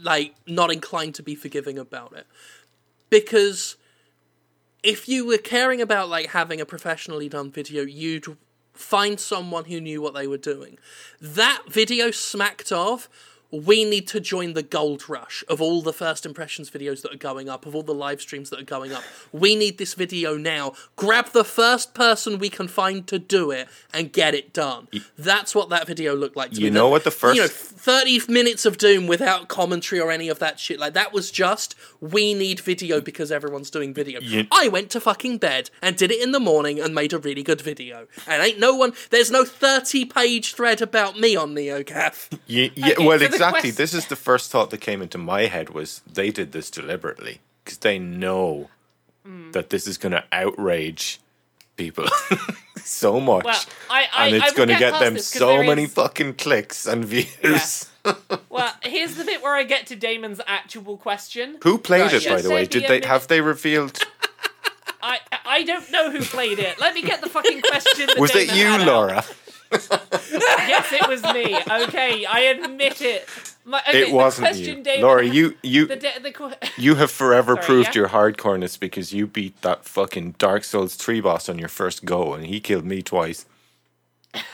like not inclined to be forgiving about it. Because if you were caring about like having a professionally done video, you'd find someone who knew what they were doing. That video smacked of we need to join the gold rush of all the first impressions videos that are going up, of all the live streams that are going up. We need this video now. Grab the first person we can find to do it and get it done. That's what that video looked like to You me. know That- what the first- You know, 30 minutes of Doom without commentary or any of that shit. Like, that was just, we need video because everyone's doing video. You- I went to fucking bed and did it in the morning and made a really good video. And ain't no one, there's no 30 page thread about me on NeoGAF. Yeah, yeah well, exactly. This is the first thought that came into my head was they did this deliberately because they know Hmm. that this is going to outrage people so much, Well, I- I- and it's going to get get them so many is- fucking clicks and views. Well, here's the bit where I get to Damon's actual question. Who played Right, it, yeah. by the way? Did they have they revealed? I I don't know who played it. Let me get the fucking question. Was it you, Laura? out. Yes, it was me. Okay, I admit it. My, okay, It wasn't you, Damon Laura. You you The, de- the que- you have forever Sorry, proved yeah? your hardcoreness because you beat that fucking Dark Souls three boss on your first go, and he killed me twice.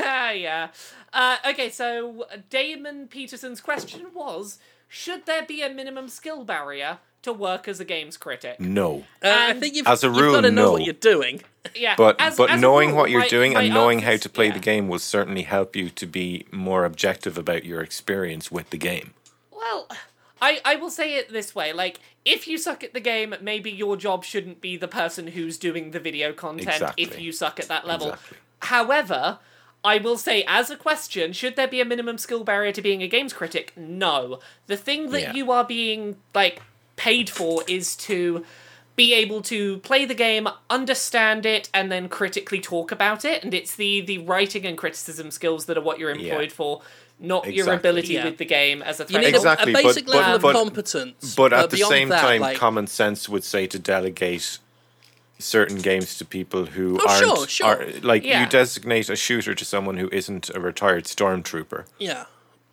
Ah, yeah. Uh, okay, so Damon Peterson's question was: Should there be a minimum skill barrier to work as a games critic? No. Uh, I And- think you've, As a you've rule, got to know what no. you're doing. Yeah, But as- but as a knowing rule, what you're my- doing my and knowing how answers- to play yeah. the game will certainly help you to be more objective about your experience with the game. Well, I, I will say it this way like, if you suck at the game, maybe your job shouldn't be the person who's doing the video content Exactly. if you suck at that level. Exactly. However, I will say, as a question, should there be a minimum skill barrier to being a games critic? No. The thing that Yeah. you are being, like, paid for is to be able to play the game, understand it, and then critically talk about it. And it's the, the writing and criticism skills that are what you're employed for, not your ability Yeah. with the game as a You need Exactly, a, but- a basic but- level of but- competence. But at uh, the same that, time, like, common sense would say to delegate certain games to people who Oh, aren't sure, sure. are- like Yeah. you designate a shooter to someone who isn't a retired stormtrooper. Yeah.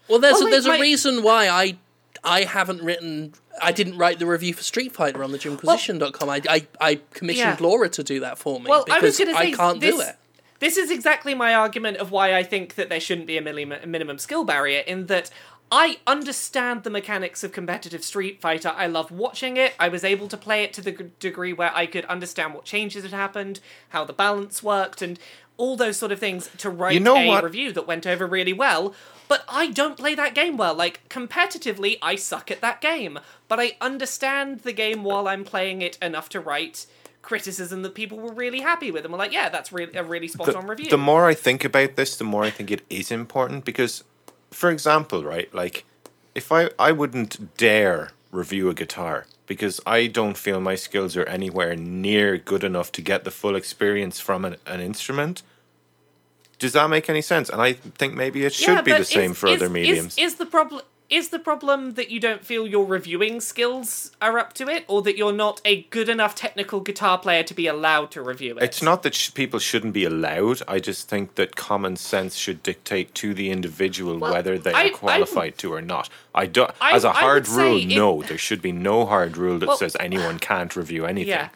Well, there's Well, a, there's my- a reason why I I haven't written. I didn't write the review for Street Fighter on the Jimquisition.com. I, I I commissioned Yeah. Laura to do that for me Well, I was because going to say can't this, do it. This is exactly my argument of why I think that there shouldn't be a minimum, skill barrier. In that I understand the mechanics of competitive Street Fighter. I love watching it. I was able to play it to the degree where I could understand what changes had happened, how the balance worked, and all those sort of things to write You know a what? review that went over really well. But I don't play that game well. Like, competitively, I suck at that game. But I understand the game while I'm playing it enough to write criticism that people were really happy with and were like, yeah, that's really a really spot on review. The more I think about this, the more I think it is important because, for example, right, like if I I wouldn't dare review a guitar because I don't feel my skills are anywhere near good enough to get the full experience from an, an instrument. Does that make any sense? And I think maybe it should Yeah, be the same is- for is- other mediums. Is, the problem is the problem that you don't feel your reviewing skills are up to it, or that you're not a good enough technical guitar player to be allowed to review it? It's not that sh- people shouldn't be allowed. I just think that common sense should dictate to the individual Well, whether they I- I are qualified to or not. I do I- as a hard rule. it- no, there should be no hard rule that Well- says anyone can't review anything. Yeah.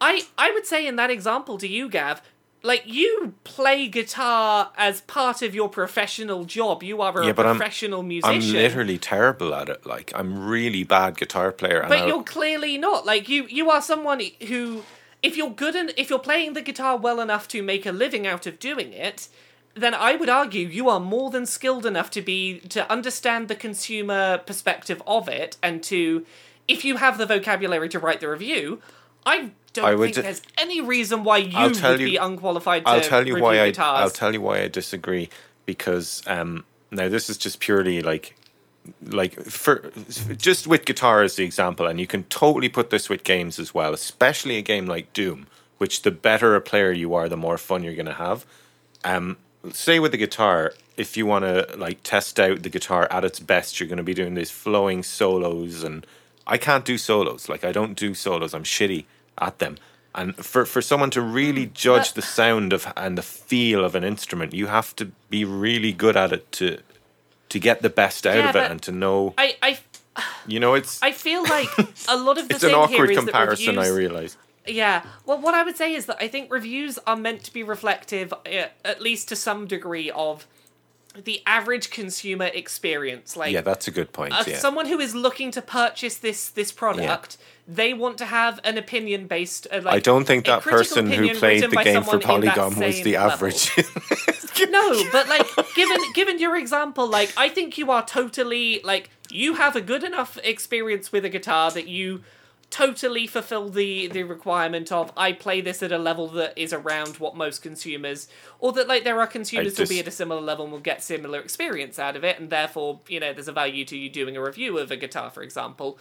I I would say in that example to you, Gav, like you play guitar as part of your professional job. You are a Yeah, but I'm- professional I'm musician. literally terrible at it. Like I'm really bad guitar player. But I'll- you're clearly not. Like you you are someone who if you're good and if you're playing the guitar well enough to make a living out of doing it, then I would argue you are more than skilled enough to be to understand the consumer perspective of it and to if you have the vocabulary to write the review, I don't I would think there's any reason why you I'll tell would you- be unqualified to I'll tell you why I guitars. I'll tell you why I disagree because um, now this is just purely like like for just with guitar as the example, and you can totally put this with games as well, especially a game like Doom, which the better a player you are, the more fun you're going to have. Um, say with the guitar, if you want to like test out the guitar at its best, you're going to be doing these flowing solos, and I can't do solos. Like I don't do solos. I'm shitty at them. And for for someone to really judge the sound of and the feel of an instrument, you have to be really good at it to to get the best out Yeah, of it and to know. I, I, You know, it's I feel like a lot of the it's an awkward is comparison. that I realize. Yeah. Well, what I would say is that I think reviews are meant to be reflective, uh, at least to some degree, of the average consumer experience. Like, Yeah, that's a good point. uh, yeah. someone who is looking to purchase this this product, they want to have an opinion based. Uh, like, I don't think that person who played the game for Polygon was the average. No, but like given given your example, like I think you are totally like you have a good enough experience with a guitar that you totally fulfill the the requirement of I play this at a level that is around what most consumers or that like there are consumers who'll be at a similar level and will get similar experience out of it and therefore, you know, there's a value to you doing a review of a guitar, for example.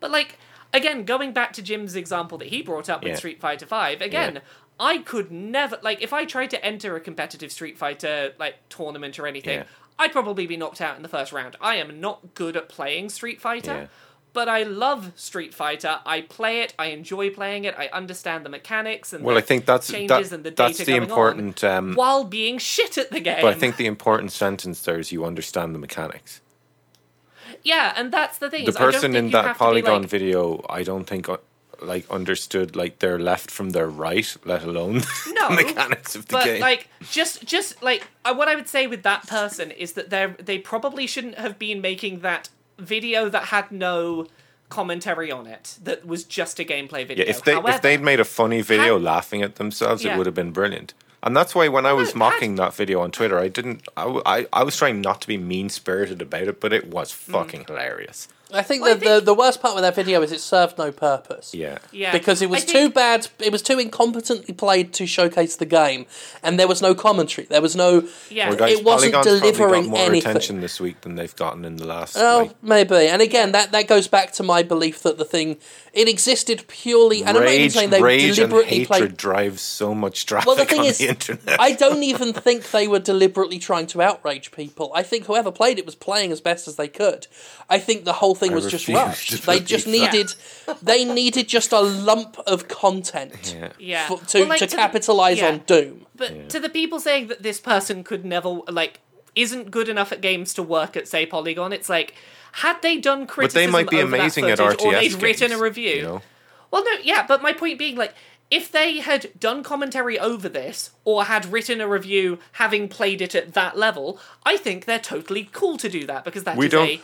But like again, going back to Jim's example that he brought up with Yeah. Street Fighter Five, again, Yeah. I could never like if I tried to enter a competitive Street Fighter like tournament or anything, Yeah. I'd probably be knocked out in the first round. I am not good at playing Street Fighter. But I love Street Fighter. I play it. I enjoy playing it. I understand the mechanics and Well, the I think that's changes that, and the data that's the going important. on, Um, while being shit at the game. but I think the important sentence there is you understand the mechanics. yeah, and that's the thing. The is I don't person in that have to be, Polygon like- video, I don't think uh, like understood like their left from their right, let alone No, the mechanics of the but game. like just just like uh, what I would say with that person is that they they probably shouldn't have been making that video that had no commentary on it that was just a gameplay video. yeah, if they However, if they'd made a funny video had- laughing at themselves, Yeah. it would have been brilliant. And that's why when I was had- mocking that video on Twitter, I didn't. I, I, I was trying not to be mean spirited about it, but it was Mm. fucking hilarious. I think Well, I the, the the worst part with that video is it served no purpose. Yeah. yeah, Because it I was think- too bad. It was too incompetently played to showcase the game, and there was no commentary. There was no. Yeah. Well, guys, it wasn't Polygon's delivering got more anything. attention this week than they've gotten in the last. Oh, like, maybe. And again, that, that goes back to my belief that the thing it existed purely. And I'm not even rage, saying they rage and deliberately hatred played. drives so much traffic Well, the thing on is, the internet. I don't even think they were deliberately trying to outrage people. I think whoever played it was playing as best as they could. I think the whole thing I was just refuse rushed. They believe just that. needed, they needed just a lump of content yeah. yeah for, to Well, like, to the- capitalize yeah. on Doom. But to the people saying that this person could never like isn't good enough at games to work at say Polygon, it's like had they done But criticism they might be over that at footage, RTS or they'd written a review. You know? Well, no, yeah, but my point being, like, if they had done commentary over this or had written a review having played it at that level, I think they're totally cool to do that because that is We don't- a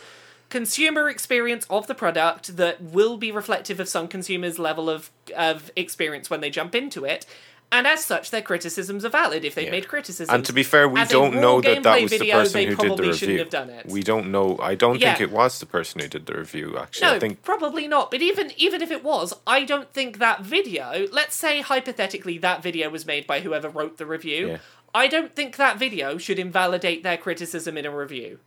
consumer experience of the product that will be reflective of some consumers' level of of experience when they jump into it. And as such, their criticisms are valid if they've Yeah. made criticisms. And to be fair, we As don't know that that was the video, person who did the review. have done it. We don't know. I don't think it was the person who did the review. Actually, No, I think probably not. But even even if it was, I don't think that video. Let's say hypothetically that video was made by whoever wrote the review. Yeah. I don't think that video should invalidate their criticism in a review.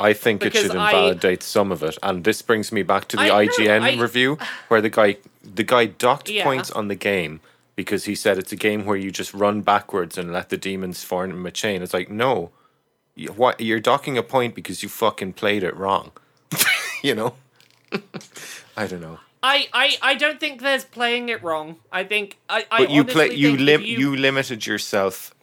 I think it Because should I- invalidate some of it. And this brings me back to the I IGN I- review where the guy the guy docked Yeah. points on the game because he said it's a game where you just run backwards and let the demons form a chain. It's like no, you, what you're docking a point because you fucking played it wrong. you know, I don't know. I, I, I don't think there's playing it wrong. I think I, I But you play you lim- you, you limited yourself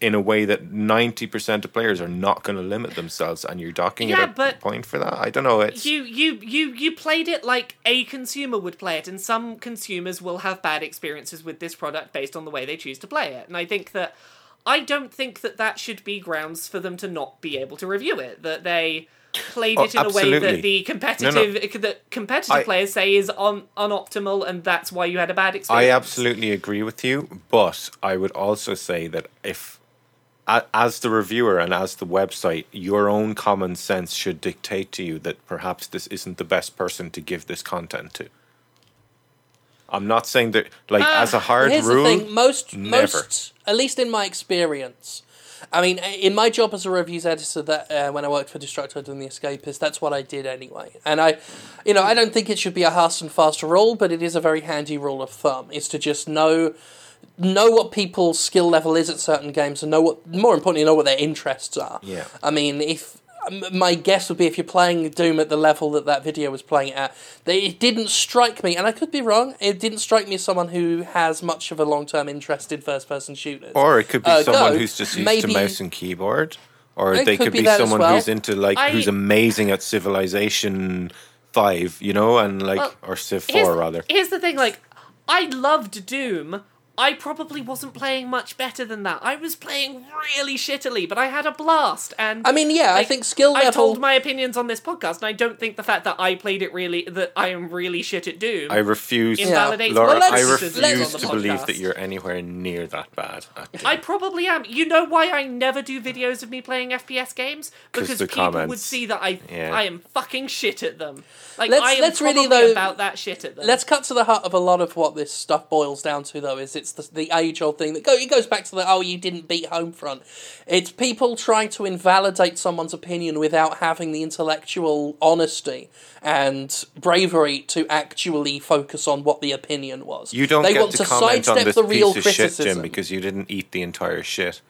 in a way that 90% of players are not going to limit themselves and you're docking Yeah, it a point for that. I don't know. It's you you you you played it like a consumer would play it and some consumers will have bad experiences with this product based on the way they choose to play it and i think that i don't think that that should be grounds for them to not be able to review it that they played Oh, it in a way that the competitive that competitive I- players say is un, unoptimal and that's why you had a bad experience. I absolutely agree with you, but I would also say that if as the reviewer and as the website, your own common sense should dictate to you that perhaps this isn't the best person to give this content to. I'm not saying that, like, ah, as a hard Here's rule, the thing: most never. most, at least in my experience, I mean, in my job as a reviews editor, that uh, when I worked for Destructoid and the Escapist, that's what I did anyway. And I, you know, I don't think it should be a fast and fast rule, but it is a very handy rule of thumb. Is to just know know what people's skill level is at certain games and know what more importantly know what their interests are Yeah. i mean if my guess would be if you're playing doom at the level that that video was playing it at that it didn't strike me and i could be wrong it didn't strike me as someone who has much of a long-term interest in first-person shooters Or it could be Uh, someone Go, who's just used maybe- to mouse and keyboard. Or It they could could be be, someone well. who's into like I- who's amazing at Civilization Five, you know, and like Well, or Civ Here's- Four rather. Here's the thing, like, I loved Doom. I probably wasn't playing much better than that. I was playing really shittily, but I had a blast. And i mean yeah i think skill level. I told my opinions on this podcast, and I don't think the fact that I played it really that I am really shit at Doom. I refuse, invalidates Laura. Well, I refuse to believe that you're anywhere near that bad. I probably am. You know why I never do videos of me playing FPS games Because the people would see that I Yeah. I am fucking shit at them. Like Let's- I am let's really, probably though- about that shit at them. Let's cut to the heart of a lot of what this stuff boils down to, though. Is it's the, the age old thing that go it goes back to the oh you didn't beat Homefront. It's people trying to invalidate someone's opinion without having the intellectual honesty and bravery to actually focus on what the opinion was. You don't they get want to to comment on sidestep this the real piece of shit, criticism. Jim, because you didn't eat the entire shit.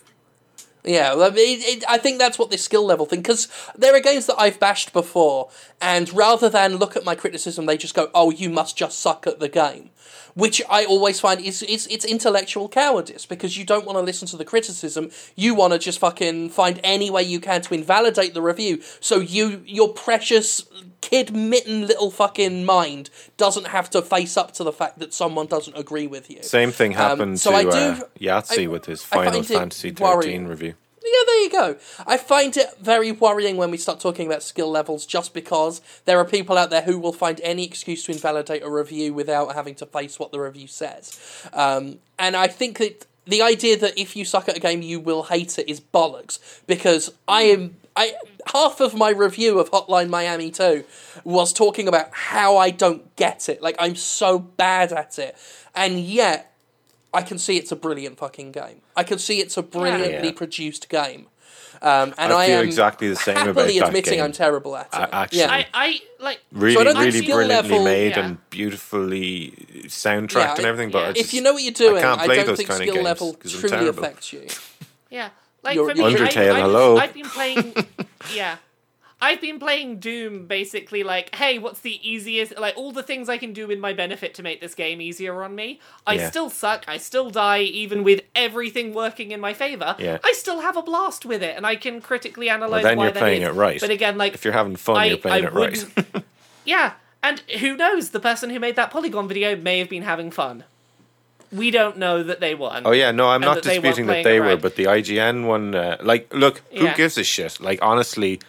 Yeah, well, it, it, I think that's what this skill level thing. Because there are games that I've bashed before, and rather than look at my criticism, they just go, "Oh, you must just suck at the game," which I always find is is it's intellectual cowardice because you don't want to listen to the criticism. You want to just fucking find any way you can to invalidate the review, so you your precious kid mitten little fucking mind doesn't have to face up to the fact that someone doesn't agree with you. Same thing happened Um, so to I do- uh, Yahtzee I- with his Final Fantasy worrying. thirteen review. Yeah, there you go. I find it very worrying when we start talking about skill levels just because there are people out there who will find any excuse to invalidate a review without having to face what the review says. Um, and I think that the idea that if you suck at a game you will hate it is bollocks because I am I half of my review of Hotline Miami 2 was talking about how I don't get it. Like I'm so bad at it. And yet I can see it's a brilliant fucking game. I can see it's a brilliantly Yeah. produced game. Um, and I I, am exactly the same about happily that admitting game. I'm terrible at it. I- actually- yeah. I I like Really, So I really brilliantly level- made yeah. and beautifully soundtracked Yeah, and everything. But yeah. I if you know what you're doing, I I, can't play don't those think kind of skill games level 'cause I'm truly terrible. affects you. Yeah, like You're- for me, Undertale, I, I, hello. I've been playing. yeah, I've been playing Doom basically like, hey, what's the easiest? Like all the things I can do in my benefit to make this game easier on me. I Yeah. still suck. I still die, even with everything working in my favor. Yeah. I still have a blast with it, and I can critically analyze then why you're that playing is. it right. But again, like If you're having fun, I, you're playing I it right. yeah, and who knows? The person who made that Polygon video may have been having fun. We don't know that they weren't. Oh yeah, no, I'm not that they disputing that they were, right. but the IGN one, uh, like, look, who Yeah. gives a shit? Like, honestly,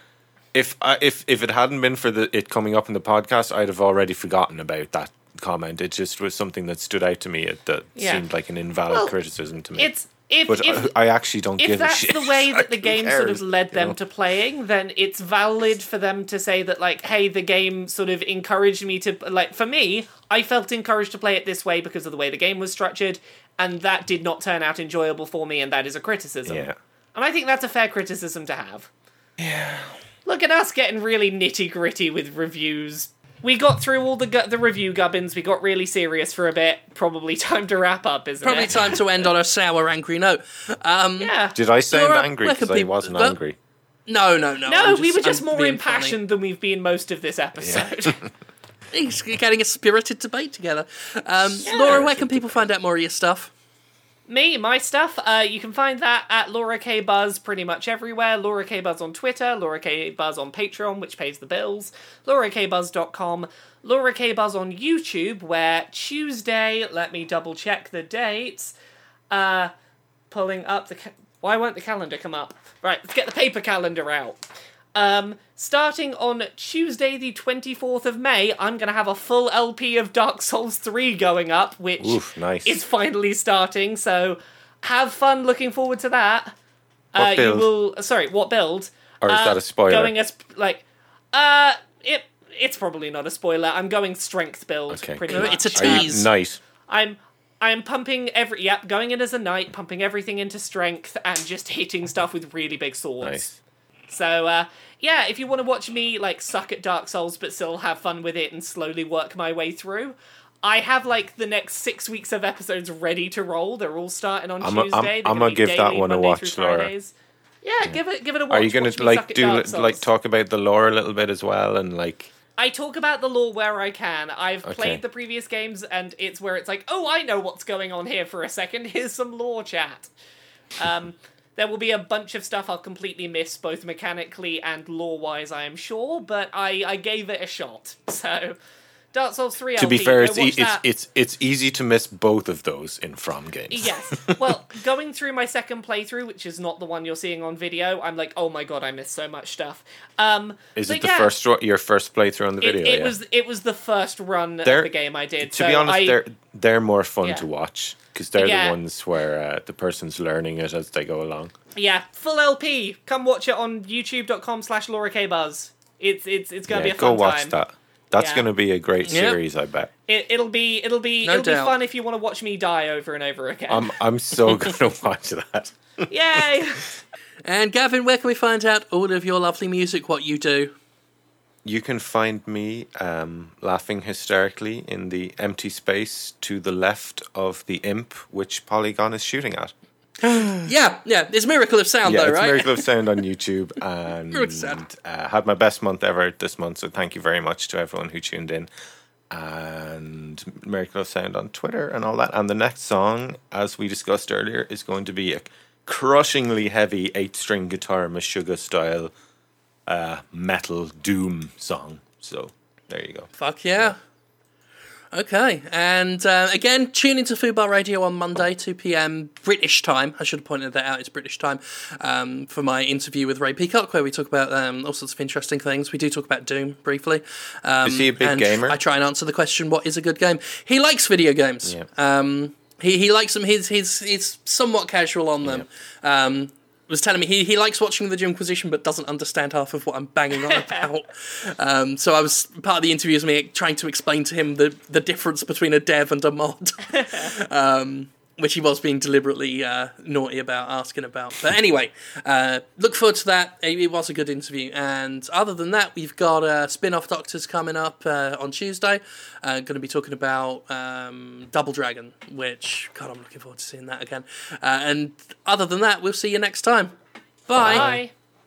if I, if if it hadn't been for the it coming up in the podcast, I'd have already forgotten about that comment. It just was something that stood out to me it, that Yeah. seemed like an invalid Well, criticism to me. It's if but if I, I actually don't if give a that's shit. the way that the Who game sort of led you them know? to playing, then it's valid for them to say that like, hey, the game sort of encouraged me to like. For me, I felt encouraged to play it this way because of the way the game was structured, and that did not turn out enjoyable for me, and that is a criticism. Yeah. And I think that's a fair criticism to have. Yeah. Look at us getting really nitty gritty with reviews. We got through all the gu- the review gubbins. We got really serious for a bit. Probably time to wrap up, isn't it? Probably it? time to end on a sour, angry note. Um, Yeah. Did I sound Laura, angry? where can Because I wasn't uh, angry. No, no, no. No, I'm we were just I'm more being funny. impassioned than we've been most of this episode. He's getting a spirited debate together. Um, Laura, where can people find out more of your stuff? Me, my stuff, uh, you can find that at Laura K Buzz pretty much everywhere. Laura K Buzz on Twitter, Laura K Buzz on Patreon, which pays the bills, laurakbuzz.com, Laura K Buzz on YouTube, where Tuesday, let me double check the dates, uh, pulling up the. Ca- Why won't the calendar come up? Right, let's get the paper calendar out. Um, starting on Tuesday, the 24th of May, I'm going to have a full LP of Dark Souls 3 going up, which Oof, nice. is finally starting. So have fun looking forward to that. What uh, build? You will. Sorry, what build? Or is Uh, that a spoiler? Going as like, uh, it. It's probably not a spoiler. I'm going strength build Okay, pretty cool. much. It's a tease. Nice. I'm I am pumping every yep, going in as a knight, pumping everything into strength, and just hitting stuff with really big swords. Nice. So uh, yeah, if you want to watch me like suck at Dark Souls but still have fun with it and slowly work my way through, I have like the next six weeks of episodes ready to roll. They're all starting on I'm a- I'm- Tuesday. They're I'm gonna give that one a watch, Laura. Fridays. Yeah, give it give it a watch. Are you gonna Watch like do like talk about the lore a little bit as well and like I talk about the lore where I can. I've Okay. played the previous games, and it's where it's like, oh, I know what's going on here for a second. Here's some lore chat. Um, there will be a bunch of stuff I'll completely miss, both mechanically and lore wise, I am sure, but I, I gave it a shot. So, Dark Souls 3 to be fair, it's, e- it's it's it's easy to miss both of those in From games. Yes. Well, going through my second playthrough, which is not the one you're seeing on video, I'm like, oh my god, I missed so much stuff. Um, Is it the yeah, first your first playthrough on the video? it yeah. was it was the first run They're- of the game I did. to so be honest, I, they're they're more fun Yeah. to watch because they're the ones where uh, the person's learning it as they go along. Yeah, full LP. Come watch it on youtube.com slash Laura K Buzz. It's it's it's gonna be a fun go watch time. that. That's Yeah. going to be a great Yeah. series, I bet. It, it'll be it'll be No it'll doubt. be fun if you want to watch me die over and over again. I'm I'm so going to watch that. Yay! And Gavin, where can we find out all of your lovely music, what you do? You can find me um, laughing hysterically in the empty space to the left of the imp which Polygon is shooting at. Yeah, yeah, it's Miracle of Sound, yeah, though, it's right? Miracle of Sound on YouTube, and Miracle of Sound. uh, had my best month ever this month. So thank you very much to everyone who tuned in, and Miracle of Sound on Twitter and all that. And the next song, as we discussed earlier, is going to be a crushingly heavy eight-string guitar Meshuggah style uh, metal doom song. So there you go. Fuck yeah. Okay, and uh, again, tune into Food Fubar Radio on Monday, 2 pm British time. I should have pointed that out, it's British time, um, for my interview with Ray Peacock, where we talk about um, all sorts of interesting things. We do talk about Doom briefly. Um, Is he a big and gamer? I try and answer the question what is a good game? He likes video games. Yeah. Um, he, he likes them, he's, he's, he's somewhat casual on them. Um, was telling me he, he likes watching the Jimquisition but doesn't understand half of what I'm banging on about. Um, so I was part of the interview was me trying to explain to him the, the difference between a dev and a mod, um, which he was being deliberately uh, naughty about asking about. But anyway, uh, look forward to that. It, was a good interview. And other than that, we've got uh, spin off Doctors coming up uh, on Tuesday. Uh, going to be talking about um, Double Dragon, which, God, I'm looking forward to seeing that again. Uh, and other than that, we'll see you next time. Bye. Bye.